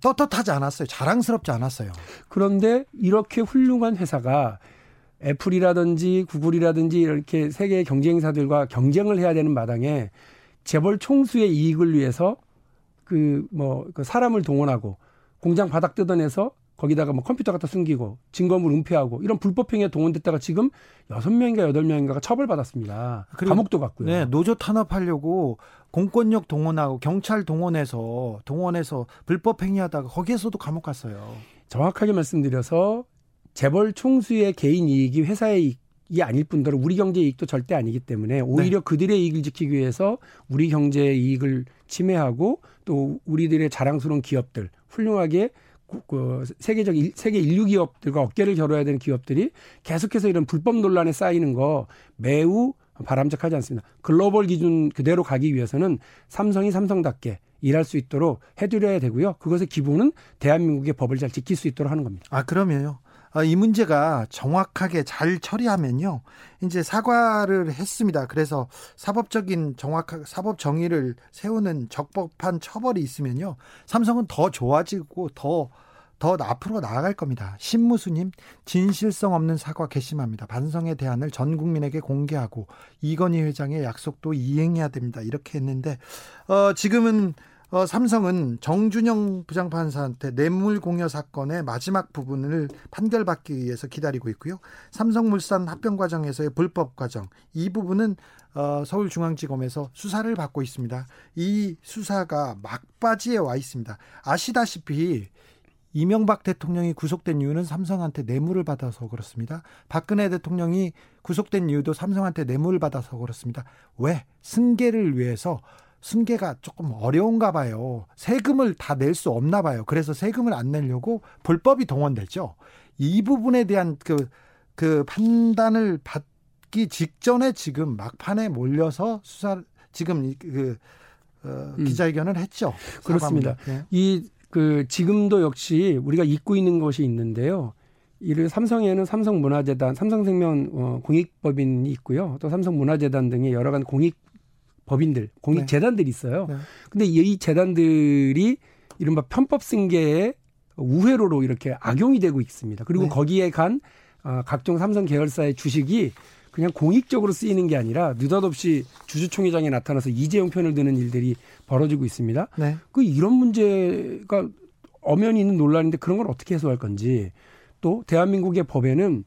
떳떳하지 않았어요. 자랑스럽지 않았어요. 그런데 이렇게 훌륭한 회사가 애플이라든지 구글이라든지 이렇게 세계 경쟁사들과 경쟁을 해야 되는 마당에 재벌 총수의 이익을 위해서 그뭐그 사람을 동원하고 공장 바닥 뜯어내서 거기다가 뭐 컴퓨터 갖다 숨기고 증거물 은폐하고 이런 불법 행위에 동원됐다가 지금 여섯 명인가 여덟 명인가가 처벌받았습니다. 감옥도 갔고요. 네, 노조 탄압하려고 공권력 동원하고 경찰 동원해서 동원해서 불법 행위하다가 거기에서도 감옥 갔어요. 정확하게 말씀드려서 재벌 총수의 개인 이익이 회사의 이익이 아닐 뿐더러 우리 경제 이익도 절대 아니기 때문에 오히려 네. 그들의 이익을 지키기 위해서 우리 경제의 이익을 침해하고 또 우리들의 자랑스러운 기업들 훌륭하게 그 세계적 세계 인류 기업들과 어깨를 겨뤄야 되는 기업들이 계속해서 이런 불법 논란에 쌓이는 거 매우 바람직하지 않습니다. 글로벌 기준 그대로 가기 위해서는 삼성이 삼성답게 일할 수 있도록 해드려야 되고요. 그것의 기본은 대한민국의 법을 잘 지킬 수 있도록 하는 겁니다. 아 그러면요. 어, 이 문제가 정확하게 잘 처리하면요. 이제 사과를 했습니다. 그래서 사법적인 정확한 사법 정의를 세우는 적법한 처벌이 있으면요. 삼성은 더 좋아지고 더, 더 앞으로 나아갈 겁니다. 신무수님, 진실성 없는 사과 개심합니다. 반성의 대안을 전 국민에게 공개하고 이건희 회장의 약속도 이행해야 됩니다. 이렇게 했는데, 어, 지금은, 어, 삼성은 정준영 부장판사한테 뇌물 공여 사건의 마지막 부분을 판결받기 위해서 기다리고 있고요. 삼성물산 합병 과정에서의 불법 과정 이 부분은 어, 서울중앙지검에서 수사를 받고 있습니다. 이 수사가 막바지에 와 있습니다. 아시다시피 이명박 대통령이 구속된 이유는 삼성한테 뇌물을 받아서 그렇습니다. 박근혜 대통령이 구속된 이유도 삼성한테 뇌물을 받아서 그렇습니다. 왜? 승계를 위해서 승계가 조금 어려운가 봐요. 세금을 다 낼 수 없나 봐요. 그래서 세금을 안 내려고 불법이 동원됐죠. 이 부분에 대한 그, 그 판단을 받기 직전에 지금 막판에 몰려서 수사, 지금 그, 어, 음. 기자회견을 했죠. 그렇습니다. 네. 이그 지금도 역시 우리가 잊고 있는 것이 있는데요. 이를 삼성에는 삼성문화재단, 삼성생명 어, 공익법인이 있고요. 또 삼성문화재단 등의 여러 가지 공익 법인들, 공익 네. 재단들이 있어요. 네. 근데 이 재단들이 이른바 편법 승계의 우회로로 이렇게 악용이 되고 있습니다. 그리고 네. 거기에 간 어, 각종 삼성 계열사의 주식이 그냥 공익적으로 쓰이는 게 아니라 느닷없이 주주총회장에 나타나서 이재용 편을 드는 일들이 벌어지고 있습니다. 네. 그 이런 문제가 엄연히 있는 논란인데 그런 걸 어떻게 해소할 건지 또 대한민국의 법에는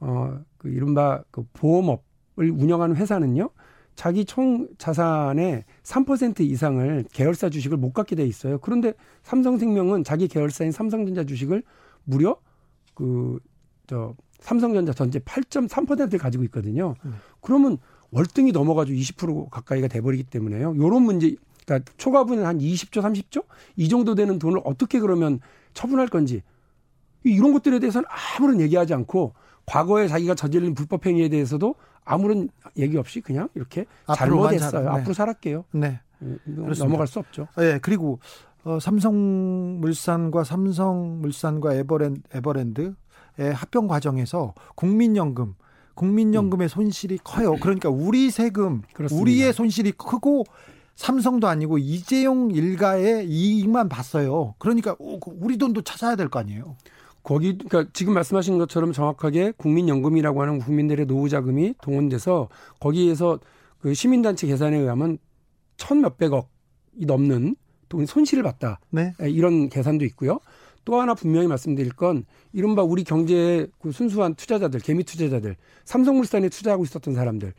어 그 이른바 그 보험업을 운영하는 회사는요 자기 총 자산의 3% 이상을 계열사 주식을 못 갖게 돼 있어요. 그런데 삼성생명은 자기 계열사인 삼성전자 주식을 무려 그 저 삼성전자 전체 8.3%를 가지고 있거든요. 음. 그러면 월등히 넘어가지고 20% 가까이가 돼버리기 때문에요. 요런 문제, 그러니까 초과분은 한 20조, 30조 이 정도 되는 돈을 어떻게 그러면 처분할 건지 이런 것들에 대해서는 아무런 얘기하지 않고 과거에 자기가 저지른 불법 행위에 대해서도 아무런 얘기 없이 그냥 이렇게 잘못했어요. 네. 앞으로 살았게요. 네. 음, 넘어갈 수 없죠. 네. 그리고 어, 삼성물산과 삼성물산과 에버랜드, 에버랜드의 합병 과정에서 국민연금 국민연금의 음. 손실이 커요. 그러니까 우리 세금, 그렇습니다. 우리의 손실이 크고 삼성도 아니고 이재용 일가의 이익만 봤어요. 그러니까 우리 돈도 찾아야 될 거 아니에요. 거기 그러니까 지금 말씀하신 것처럼 정확하게 국민연금이라고 하는 국민들의 노후 자금이 동원돼서 거기에서 그 시민단체 계산에 의하면 천 몇백억이 넘는 돈 손실을 봤다. 네. 예, 이런 계산도 있고요. 또 하나 분명히 말씀드릴 건 이른바 우리 경제의 그 순수한 투자자들, 개미 투자자들, 삼성물산에 투자하고 있었던 사람들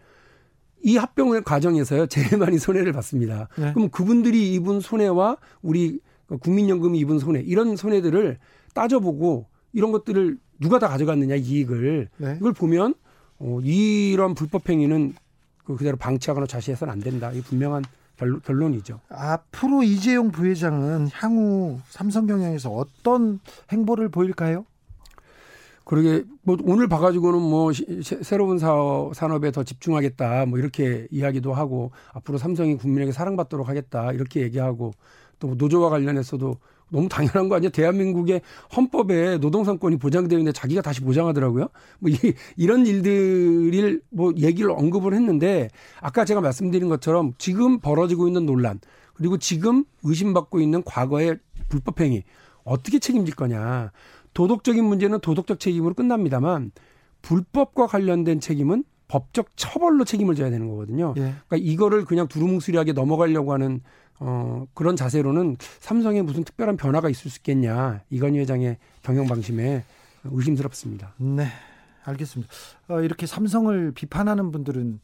이 합병 과정에서요 제일 많이 손해를 봤습니다. 네. 그럼 그분들이 입은 손해와 우리 국민연금이 입은 손해 이런 손해들을 따져보고 이런 것들을 누가 다 가져갔느냐 이익을 네. 이걸 보면 어, 이런 불법 행위는 그 그대로 방치하거나 좌시해서는 안 된다. 이 분명한 결론, 이죠 앞으로 이재용 부회장은 향후 삼성경영에서 어떤 행보를 보일까요? 그러게 뭐 오늘 봐가지고는 뭐 시, 새로운 사업, 산업에 더 집중하겠다 뭐 이렇게 이야기도 하고 앞으로 삼성이 국민에게 사랑받도록 하겠다 이렇게 얘기하고 또 노조와 관련해서도 너무 당연한 거 아니야? 대한민국의 헌법에 노동상권이 보장되어 있는데 자기가 다시 보장하더라고요. 뭐 이, 이런 일들을 뭐 얘기를 언급을 했는데 아까 제가 말씀드린 것처럼 지금 벌어지고 있는 논란 그리고 지금 의심받고 있는 과거의 불법행위 어떻게 책임질 거냐. 도덕적인 문제는 도덕적 책임으로 끝납니다만 불법과 관련된 책임은 법적 처벌로 책임을 져야 되는 거거든요. 예. 그러니까 이거를 그냥 두루뭉술하게 넘어가려고 하는 어, 그런 자세로는 삼성에 무슨 특별한 변화가 있을 수 있겠냐. 이건희 회장의 경영 방침에 의심스럽습니다. 네. 알겠습니다. 어, 이렇게 삼성을 비판하는 분들은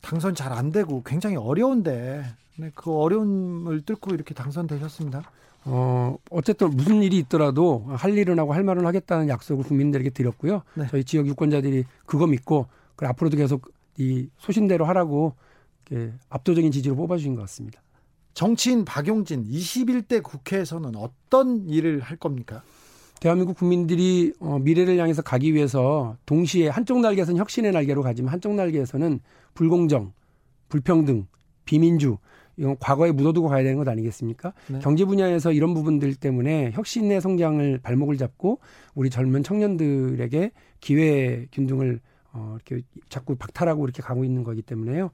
당선 잘 안 되고 굉장히 어려운데 네, 그 어려움을 뚫고 이렇게 당선되셨습니다. 어, 어쨌든 무슨 일이 있더라도 할 일은 하고 할 말은 하겠다는 약속을 국민들에게 드렸고요. 네. 저희 지역 유권자들이 그거 믿고 그 앞으로도 계속 이 소신대로 하라고 압도적인 지지로 뽑아주신 것 같습니다. 정치인 박용진 21대 국회에서는 어떤 일을 할 겁니까? 대한민국 국민들이 어, 미래를 향해서 가기 위해서 동시에 한쪽 날개에서는 혁신의 날개로 가지만 한쪽 날개에서는 불공정, 불평등, 비민주 이건 과거에 묻어두고 가야 되는 것 아니겠습니까? 네. 경제 분야에서 이런 부분들 때문에 혁신의 성장을 발목을 잡고 우리 젊은 청년들에게 기회 균등을 어, 이렇게 자꾸 박탈하고 이렇게 가고 있는 거기 때문에요.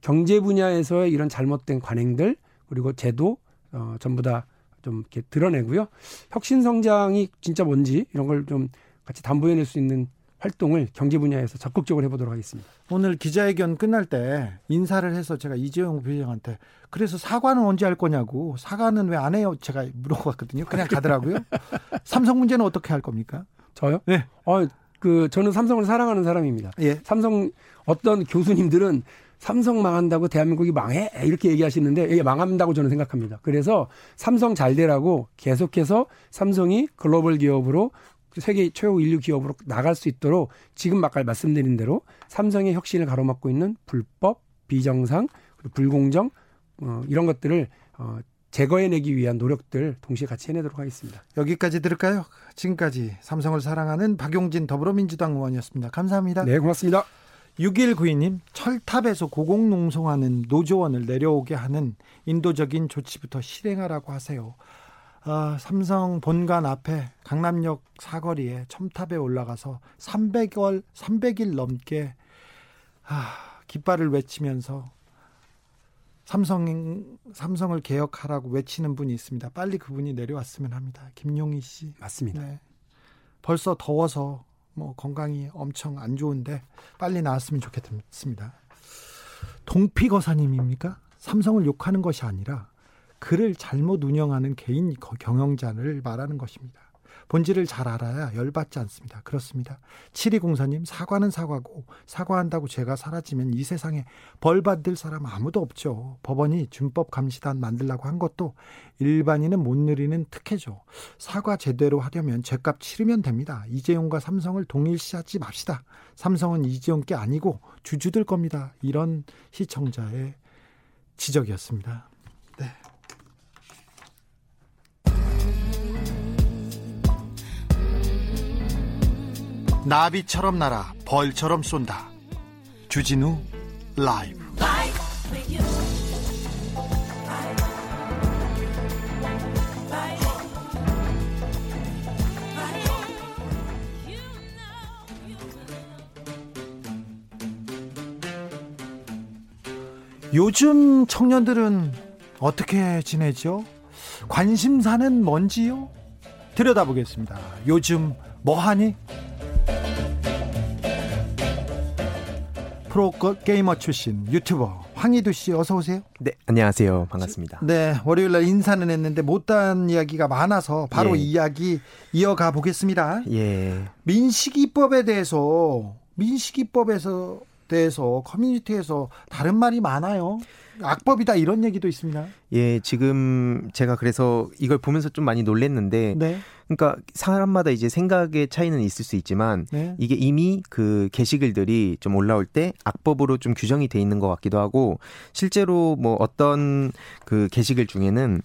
경제 분야에서의 이런 잘못된 관행들 그리고 제도 어, 전부 다 좀 이렇게 드러내고요. 혁신 성장이 진짜 뭔지 이런 걸 좀 같이 담보해낼 수 있는 활동을 경제 분야에서 적극적으로 해보도록 하겠습니다. 오늘 기자회견 끝날 때 인사를 해서 제가 이재용 부회장한테 그래서 사과는 언제 할 거냐고 사과는 왜 안 해요? 제가 물어봤거든요. 그냥 가더라고요. <laughs> 삼성 문제는 어떻게 할 겁니까? 저요? 네. 어, 그 저는 삼성을 사랑하는 사람입니다. 예. 삼성 어떤 교수님들은 삼성 망한다고 대한민국이 망해 이렇게 얘기하시는데 이게 망한다고 저는 생각합니다. 그래서 삼성 잘 되라고 계속해서 삼성이 글로벌 기업으로 세계 최고 인류 기업으로 나갈 수 있도록 지금 아까 말씀드린 대로 삼성의 혁신을 가로막고 있는 불법, 비정상, 불공정 어, 이런 것들을 어, 제거해내기 위한 노력들 동시에 같이 해내도록 하겠습니다. 여기까지 들을까요? 지금까지 삼성을 사랑하는 박용진 더불어민주당 의원이었습니다. 감사합니다. 네, 고맙습니다. 6192님, 철탑에서 고공농성하는 노조원을 내려오게 하는 인도적인 조치부터 실행하라고 하세요. 아, 삼성 본관 앞에 강남역 사거리에 첨탑에 올라가서 300월 300일 넘게 아, 깃발을 외치면서 삼성 삼성을 개혁하라고 외치는 분이 있습니다. 빨리 그분이 내려왔으면 합니다. 김용희 씨 맞습니다. 네. 벌써 더워서 뭐 건강이 엄청 안 좋은데 빨리 나왔으면 좋겠습니다. 동피거사님입니까? 삼성을 욕하는 것이 아니라 그를 잘못 운영하는 개인 경영자를 말하는 것입니다. 본질을 잘 알아야 열받지 않습니다. 그렇습니다. 7204님, 사과는 사과고, 사과한다고 죄가 사라지면 이 세상에 벌 받을 사람 아무도 없죠. 법원이 준법 감시단 만들라고 한 것도 일반인은 못 누리는 특혜죠. 사과 제대로 하려면 죄값 치르면 됩니다. 이재용과 삼성을 동일시하지 맙시다. 삼성은 이재용 게 아니고 주주들 겁니다. 이런 시청자의 지적이었습니다. 네. 나비처럼 날아 벌처럼 쏜다. 주진우 라이브. 요즘 청년들은 어떻게 지내죠? 관심사는 뭔지요? 들여다보겠습니다. 요즘 뭐하니? 프로 게이머 출신 유튜버 황희두 씨 어서 오세요. 네, 안녕하세요. 반갑습니다. 네, 월요일 날 인사는 했는데 못한 이야기가 많아서 바로 예. 이야기 이어가 보겠습니다. 예. 민식이법에 대해서 민식이법에서 대해서 커뮤니티에서 다른 말이 많아요. 악법이다 이런 얘기도 있습니다. 예, 지금 제가 그래서 이걸 보면서 좀 많이 놀랬는데 네. 그러니까 사람마다 이제 생각의 차이는 있을 수 있지만 네. 이게 이미 그 게시글들이 좀 올라올 때 악법으로 좀 규정이 돼 있는 것 같기도 하고 실제로 뭐 어떤 그 게시글 중에는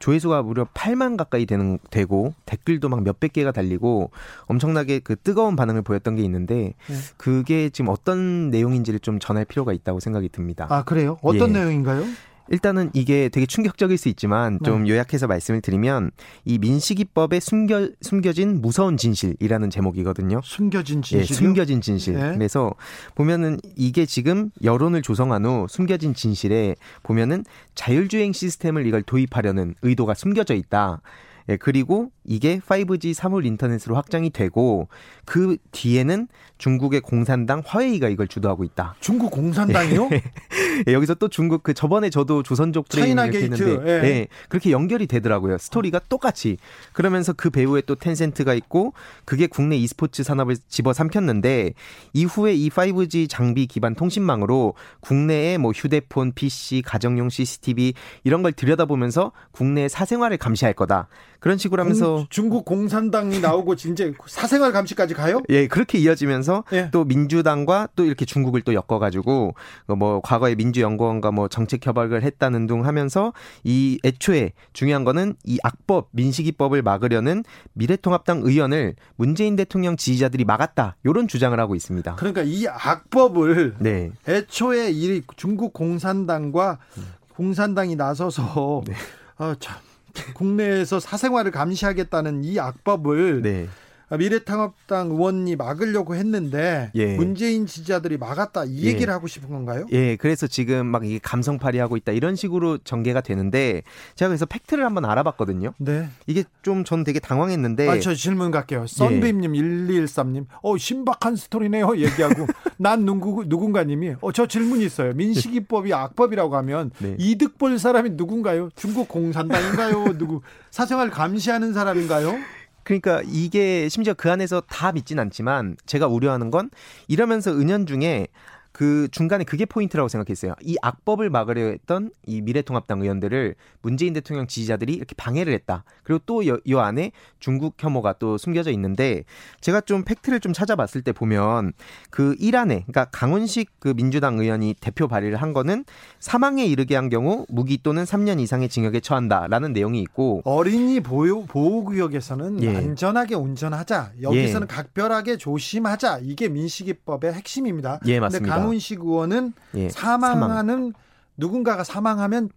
조회수가 무려 8만 가까이 되는 되고 댓글도 막 몇백 개가 달리고 엄청나게 그 뜨거운 반응을 보였던 게 있는데 네. 그게 지금 어떤 내용인지를 좀 전할 필요가 있다고 생각이 듭니다. 아 그래요? 어떤 예. 내용인가요? 일단은 이게 되게 충격적일 수 있지만 좀 네. 요약해서 말씀을 드리면 이 민식이법에 숨겨 숨겨진 무서운 진실이라는 제목이거든요. 숨겨진 진실. 예, 숨겨진 진실. 네. 그래서 보면은 이게 지금 여론을 조성한 후 숨겨진 진실에 보면은 자율주행 시스템을 이걸 도입하려는 의도가 숨겨져 있다. 예, 그리고 이게 5G 사물 인터넷으로 확장이 되고 그 뒤에는 중국의 공산당 화웨이가 이걸 주도하고 있다. 중국 공산당이요? <laughs> 예, 여기서 또 중국 그 저번에 저도 조선족 프레임 이렇게 했는데 예. 예. 그렇게 연결이 되더라고요. 스토리가 똑같이. 그러면서 그 배후에 또 텐센트가 있고 그게 국내 e스포츠 산업을 집어삼켰는데 이후에 이 5G 장비 기반 통신망으로 국내에 뭐 휴대폰, PC, 가정용 CCTV 이런 걸 들여다보면서 국내 사생활을 감시할 거다. 그런 식으로 하면서 공, 중국 공산당이 나오고 이제 사생활 감시까지 가요? 예, 그렇게 이어지면서 예. 또 민주당과 또 이렇게 중국을 또 엮어가지고 뭐 과거에 민주연구원과 뭐 정책 협약을 했다는 둥 하면서 이 애초에 중요한 거는 이 악법 민식이법을 막으려는 미래통합당 의원을 문재인 대통령 지지자들이 막았다 이런 주장을 하고 있습니다. 그러니까 이 악법을 네. 애초에 이 중국 공산당과 공산당이 나서서 네. 아, 참 국내에서 사생활을 감시하겠다는 이 악법을 네. 미래통합당 의원이 막으려고 했는데 예. 문재인 지지자들이 막았다 이 예. 얘기를 예. 하고 싶은 건가요? 예, 그래서 지금 막 이게 감성팔이 하고 있다 이런 식으로 전개가 되는데 제가 그래서 팩트를 한번 알아봤거든요. 네. 이게 좀 전 되게 당황했는데. 아, 저 질문 갈게요. 썬빔님 예. 1213님, 어 신박한 스토리네요. 얘기하고 <laughs> 난 누구 누군가님이, 어 저 질문 있어요. 민식이법이 악법이라고 하면 네. 이득 볼 사람이 누군가요? 중국 공산당인가요? 누구 사생활 감시하는 사람인가요? 그러니까 이게 심지어 그 안에서 다 믿진 않지만 제가 우려하는 건 이러면서 은연중에 그 중간에 그게 포인트라고 생각했어요. 이 악법을 막으려 했던 이 미래통합당 의원들을 문재인 대통령 지지자들이 이렇게 방해를 했다. 그리고 또이 안에 중국 혐오가 또 숨겨져 있는데 제가 좀 팩트를 좀 찾아봤을 때 보면 그 일안에 그러니까 강훈식 그 민주당 의원이 대표 발의를 한 거는 사망에 이르게 한 경우 무기 또는 3년 이상의 징역에 처한다라는 내용이 있고 어린이 보호 보호구역에서는 예. 안전하게 운전하자. 여기서는 예. 각별하게 조심하자. 이게 민식이법의 핵심입니다. 예, 맞습니다. 강훈식 의원은 예, 사망하는 사망. 누군가가 사망하면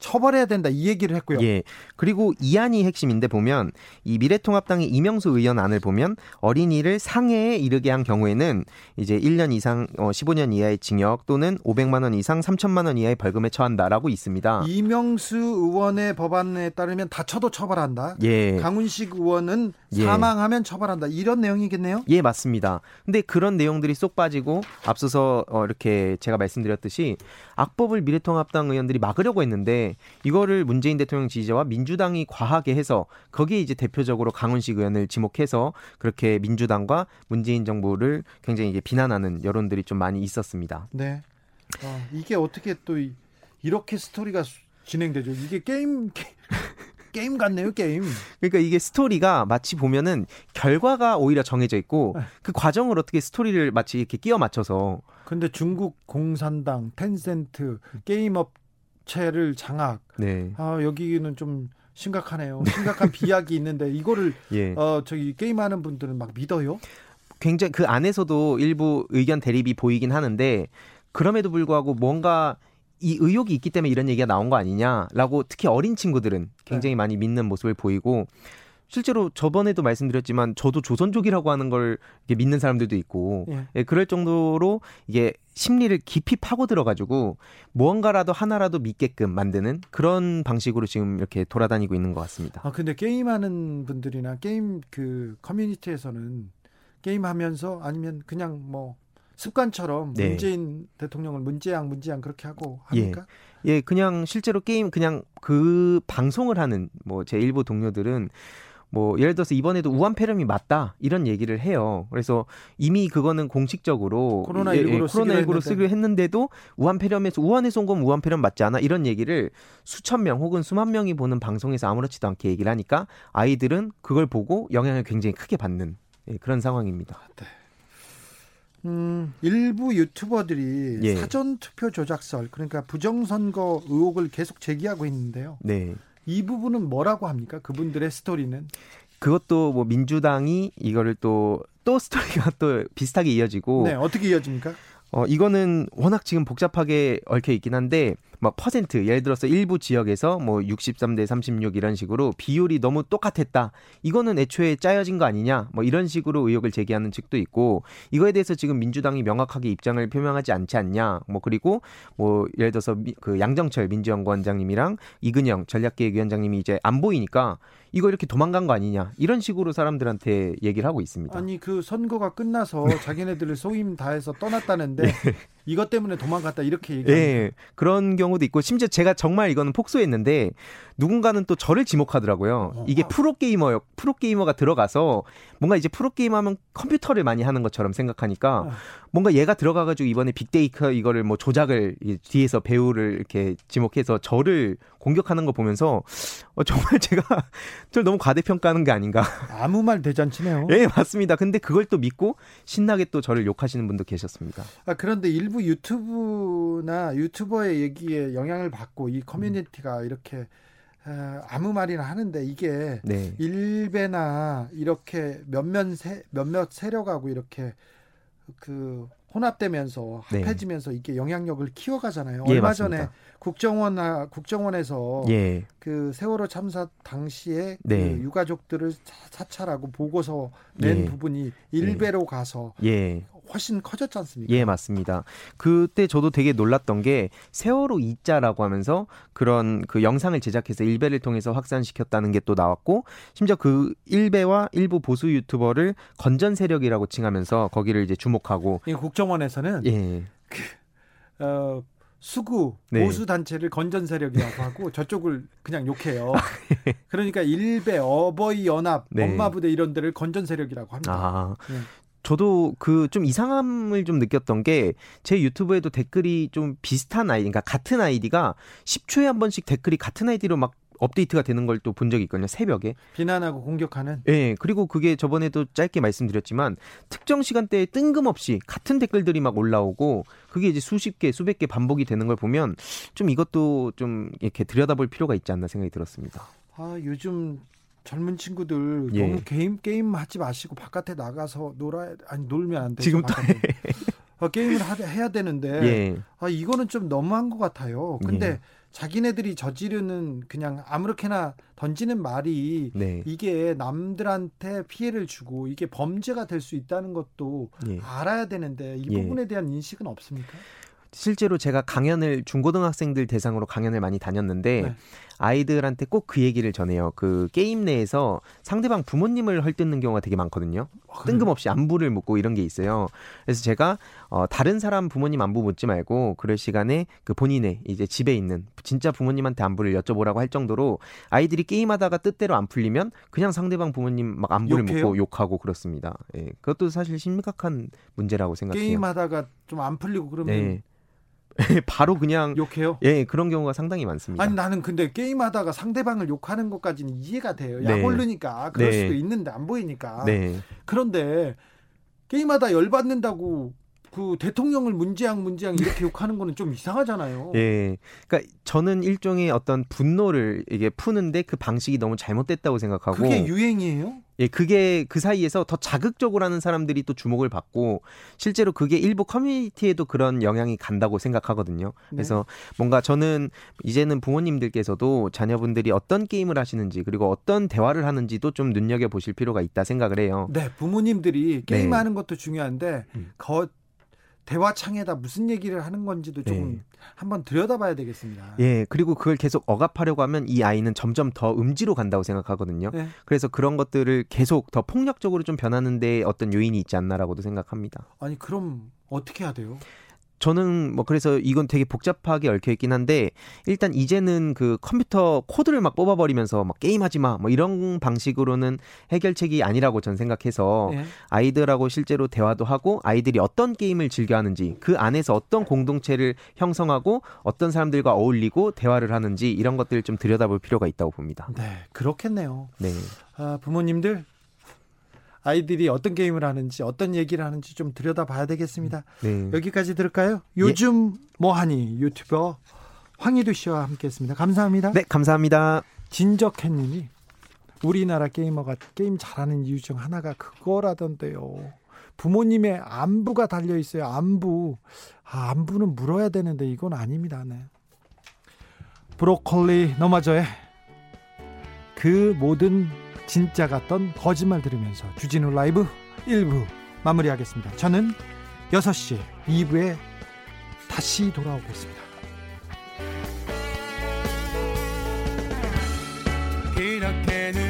처벌해야 된다 이 얘기를 했고요. 예. 그리고 이안이 핵심인데 보면 이 미래통합당의 이명수 의원 안을 보면 어린이를 상해에 이르게 한 경우에는 이제 1년 이상 어 15년 이하의 징역 또는 500만 원 이상 3천만 원 이하의 벌금에 처한다라고 있습니다. 이명수 의원의 법안에 따르면 다쳐도 처벌한다. 예. 강훈식 의원은 예. 사망하면 처벌한다. 이런 내용이겠네요. 예, 맞습니다. 근데 그런 내용들이 쏙 빠지고 앞서서 어 이렇게 제가 말씀드렸듯이 악법을 미래통합당 의원들이 막으려고 했는데 이거를 문재인 대통령 지지자와 민주당이 과하게 해서 거기에 이제 대표적으로 강훈식 의원을 지목해서 그렇게 민주당과 문재인 정부를 굉장히 이제 비난하는 여론들이 좀 많이 있었습니다. 네. 어, 이게 어떻게 또 이렇게 스토리가 진행되죠? 이게 게임 <laughs> 게임 같네요, 게임. 그러니까 이게 스토리가 마치 보면은 결과가 오히려 정해져 있고 네. 그 과정을 어떻게 스토리를 마치 이렇게 끼워 맞춰서. 근데 중국 공산당, 텐센트, 게임 업체를 장악. 네. 아, 여기는 좀 심각하네요. 심각한 비약이 있는데 이거를 <laughs> 예. 어 저기 게임하는 분들은 막 믿어요? 굉장히 그 안에서도 일부 의견 대립이 보이긴 하는데 그럼에도 불구하고 뭔가 이 의혹이 있기 때문에 이런 얘기가 나온 거 아니냐라고 특히 어린 친구들은 굉장히 네. 많이 믿는 모습을 보이고 실제로 저번에도 말씀드렸지만 저도 조선족이라고 하는 걸 믿는 사람들도 있고 예. 예, 그럴 정도로 이게 심리를 깊이 파고 들어가지고 무언가라도 하나라도 믿게끔 만드는 그런 방식으로 지금 이렇게 돌아다니고 있는 것 같습니다. 아 근데 게임하는 분들이나 게임 그 커뮤니티에서는 게임하면서 아니면 그냥 뭐 습관처럼 네. 문재인 대통령을 문재양 문재양 그렇게 하고 합니까? 예. 예, 그냥 실제로 게임 그냥 그 방송을 하는 뭐 제 일부 동료들은 뭐 예를 들어서 이번에도 우한 폐렴이 맞다 이런 얘기를 해요. 그래서 이미 그거는 공식적으로 코로나 19로, 예, 19로 쓰기로 했는데도 우한 폐렴에서 우한에서 온 건 우한 폐렴 맞지 않아 이런 얘기를 수천 명 혹은 수만 명이 보는 방송에서 아무렇지도 않게 얘기를 하니까 아이들은 그걸 보고 영향을 굉장히 크게 받는 예, 그런 상황입니다. 네. 음, 일부 유튜버들이 예. 사전 투표 조작설 그러니까 부정선거 의혹을 계속 제기하고 있는데요. 네. 이 부분은 뭐라고 합니까? 그분들의 스토리는 그것도 뭐 민주당이 이거를 또또 스토리가 또 비슷하게 이어지고 네, 어떻게 이어집니까? 어, 이거는 워낙 지금 복잡하게 얽혀 있긴 한데, 막 퍼센트, 예를 들어서 일부 지역에서 뭐 63대 36 이런 식으로 비율이 너무 똑같았다. 이거는 애초에 짜여진 거 아니냐? 뭐 이런 식으로 의혹을 제기하는 측도 있고, 이거에 대해서 지금 민주당이 명확하게 입장을 표명하지 않지 않냐? 뭐 그리고 뭐 예를 들어서 미, 그 양정철 민주연구원장님이랑 이근영 전략기획위원장님이 이제 안 보이니까 이거 이렇게 도망간 거 아니냐 이런 식으로 사람들한테 얘기를 하고 있습니다. 아니 그 선거가 끝나서 자기네들을 소임 다해서 떠났다는데 <laughs> 네. 이것 때문에 도망갔다 이렇게 얘기. 네 그런 경우도 있고 심지어 제가 정말 이거는 폭소했는데 누군가는 또 저를 지목하더라고요. 어. 이게 프로 게이머요 프로 게이머가 들어가서 뭔가 이제 프로 게임 하면 컴퓨터를 많이 하는 것처럼 생각하니까 어. 뭔가 얘가 들어가가지고 이번에 빅데이터 이거를 뭐 조작을 뒤에서 배우를 이렇게 지목해서 저를 공격하는 거 보면서 어, 정말 <laughs> 제가 저를 너무 과대평가하는 게 아닌가. 아무 말 대잔치네요. 네, 맞습니다. 근데 그걸 또 믿고 신나게 또 저를 욕하시는 분도 계셨습니다. 아, 그런데 일부 유튜브나 유튜버의 얘기에 영향을 받고 이 커뮤니티가 음. 이렇게 아무 말이나 하는데 이게 네. 일베나 이렇게 몇몇 세, 몇몇 세력하고 이렇게 그 혼합되면서 네. 합해지면서 네. 이게 영향력을 키워가잖아요. 예, 얼마 맞습니다. 전에 국정원 국정원에서 예. 그 세월호 참사 당시에 그 네. 그 유가족들을 사찰하고 보고서 낸 예. 부분이 일배로 가서 예. 훨씬 커졌지 않습니까? 예, 맞습니다. 그때 저도 되게 놀랐던 게 세월호 2자라고 하면서 그런 그 영상을 제작해서 일베를 통해서 확산시켰다는 게 또 나왔고 심지어 그 일베와 일부 보수 유튜버를 건전 세력이라고 칭하면서 거기를 이제 주목하고 예, 국정원에서는 예. 그, 어, 수구 네. 보수 단체를 건전 세력이라고 하고 <laughs> 저쪽을 그냥 욕해요. 그러니까 일베 어버이 연합 네. 엄마 부대 이런 데를 건전 세력이라고 합니다. 아, 네. 저도 그 좀 이상함을 좀 느꼈던 게 제 유튜브에도 댓글이 좀 비슷한 아이디, 그러니까 같은 아이디가 10초에 한 번씩 댓글이 같은 아이디로 막 업데이트가 되는 걸 또 본 적이 있거든요. 새벽에. 비난하고 공격하는. 예. 네, 그리고 그게 저번에도 짧게 말씀드렸지만 특정 시간대에 뜬금없이 같은 댓글들이 막 올라오고 그게 이제 수십 개, 수백 개 반복이 되는 걸 보면 좀 이것도 좀 이렇게 들여다볼 필요가 있지 않나 생각이 들었습니다. 아, 요즘 젊은 친구들 예. 너무 게임 게임 하지 마시고 바깥에 나가서 놀아 아니 놀면 안 되죠. 지금 또 어, 게임을 하, 해야 되는데 예. 아 이거는 좀 너무한 것 같아요. 근데 예. 자기네들이 저지르는 그냥 아무렇게나 던지는 말이 네. 이게 남들한테 피해를 주고 이게 범죄가 될 수 있다는 것도 예. 알아야 되는데 이 예. 부분에 대한 인식은 없습니까? 실제로 제가 강연을 중고등학생들 대상으로 강연을 많이 다녔는데 네. 아이들한테 꼭 그 얘기를 전해요. 그 게임 내에서 상대방 부모님을 헐뜯는 경우가 되게 많거든요. 아, 뜬금없이 안부를 묻고 이런 게 있어요. 그래서 제가 어 다른 사람 부모님 안부 묻지 말고 그럴 시간에 그 본인의 이제 집에 있는 진짜 부모님한테 안부를 여쭤보라고 할 정도로 아이들이 게임하다가 뜻대로 안 풀리면 그냥 상대방 부모님 막 안부를 욕해요? 묻고 욕하고 그렇습니다. 예. 그것도 사실 심각한 문제라고 생각해요. 게임하다가 좀 안 풀리고 그러면 네. <laughs> 바로 그냥 욕해요. 예, 그런 경우가 상당히 많습니다. 아니 나는 근데 게임하다가 상대방을 욕하는 것까지는 이해가 돼요. 약 네. 오르니까 그럴 네. 수도 있는데 안 보이니까. 네. 그런데 게임하다 열 받는다고 그 대통령을 문재양 문재양 이렇게 <laughs> 욕하는 거는 좀 이상하잖아요. 예. 그러니까 저는 일종의 어떤 분노를 이게 푸는데 그 방식이 너무 잘못됐다고 생각하고 그게 유행이에요? 예, 그게 그 사이에서 더 자극적으로 하는 사람들이 또 주목을 받고 실제로 그게 일부 커뮤니티에도 그런 영향이 간다고 생각하거든요. 네. 그래서 뭔가 저는 이제는 부모님들께서도 자녀분들이 어떤 게임을 하시는지 그리고 어떤 대화를 하는지도 좀 눈여겨 보실 필요가 있다 생각을 해요. 네, 부모님들이 게임하는 네. 것도 중요한데 음. 거 대화창에다 무슨 얘기를 하는 건지도 조금 네. 한번 들여다봐야 되겠습니다. 예, 그리고 그걸 계속 억압하려고 하면 이 아이는 점점 더 음지로 간다고 생각하거든요. 네. 그래서 그런 것들을 계속 더 폭력적으로 좀 변하는데 어떤 요인이 있지 않나라고도 생각합니다. 아니 그럼 어떻게 해야 돼요? 저는 뭐 그래서 이건 되게 복잡하게 얽혀 있긴 한데 일단 이제는 그 컴퓨터 코드를 막 뽑아버리면서 막 게임하지 마 뭐 이런 방식으로는 해결책이 아니라고 전 생각해서 네. 아이들하고 실제로 대화도 하고 아이들이 어떤 게임을 즐겨하는지 그 안에서 어떤 공동체를 형성하고 어떤 사람들과 어울리고 대화를 하는지 이런 것들을 좀 들여다볼 필요가 있다고 봅니다. 네, 그렇겠네요. 네. 아, 부모님들 아이들이 어떤 게임을 하는지 어떤 얘기를 하는지 좀 들여다봐야 되겠습니다. 네. 여기까지 들을까요? 요즘 예. 뭐하니 유튜버 황희두 씨와 함께했습니다. 감사합니다. 네, 감사합니다. 진적해님이 우리나라 게이머가 게임 잘하는 이유 중 하나가 그거라던데요. 부모님의 안부가 달려 있어요. 안부. 아, 안부는 물어야 되는데 이건 아닙니다. 네. 브로콜리 너마저의 그 모든 진짜 같던 거짓말 들으면서 주진우 라이브 1부 마무리하겠습니다. 저는 6시 2부에 다시 돌아오겠습니다. 이렇게는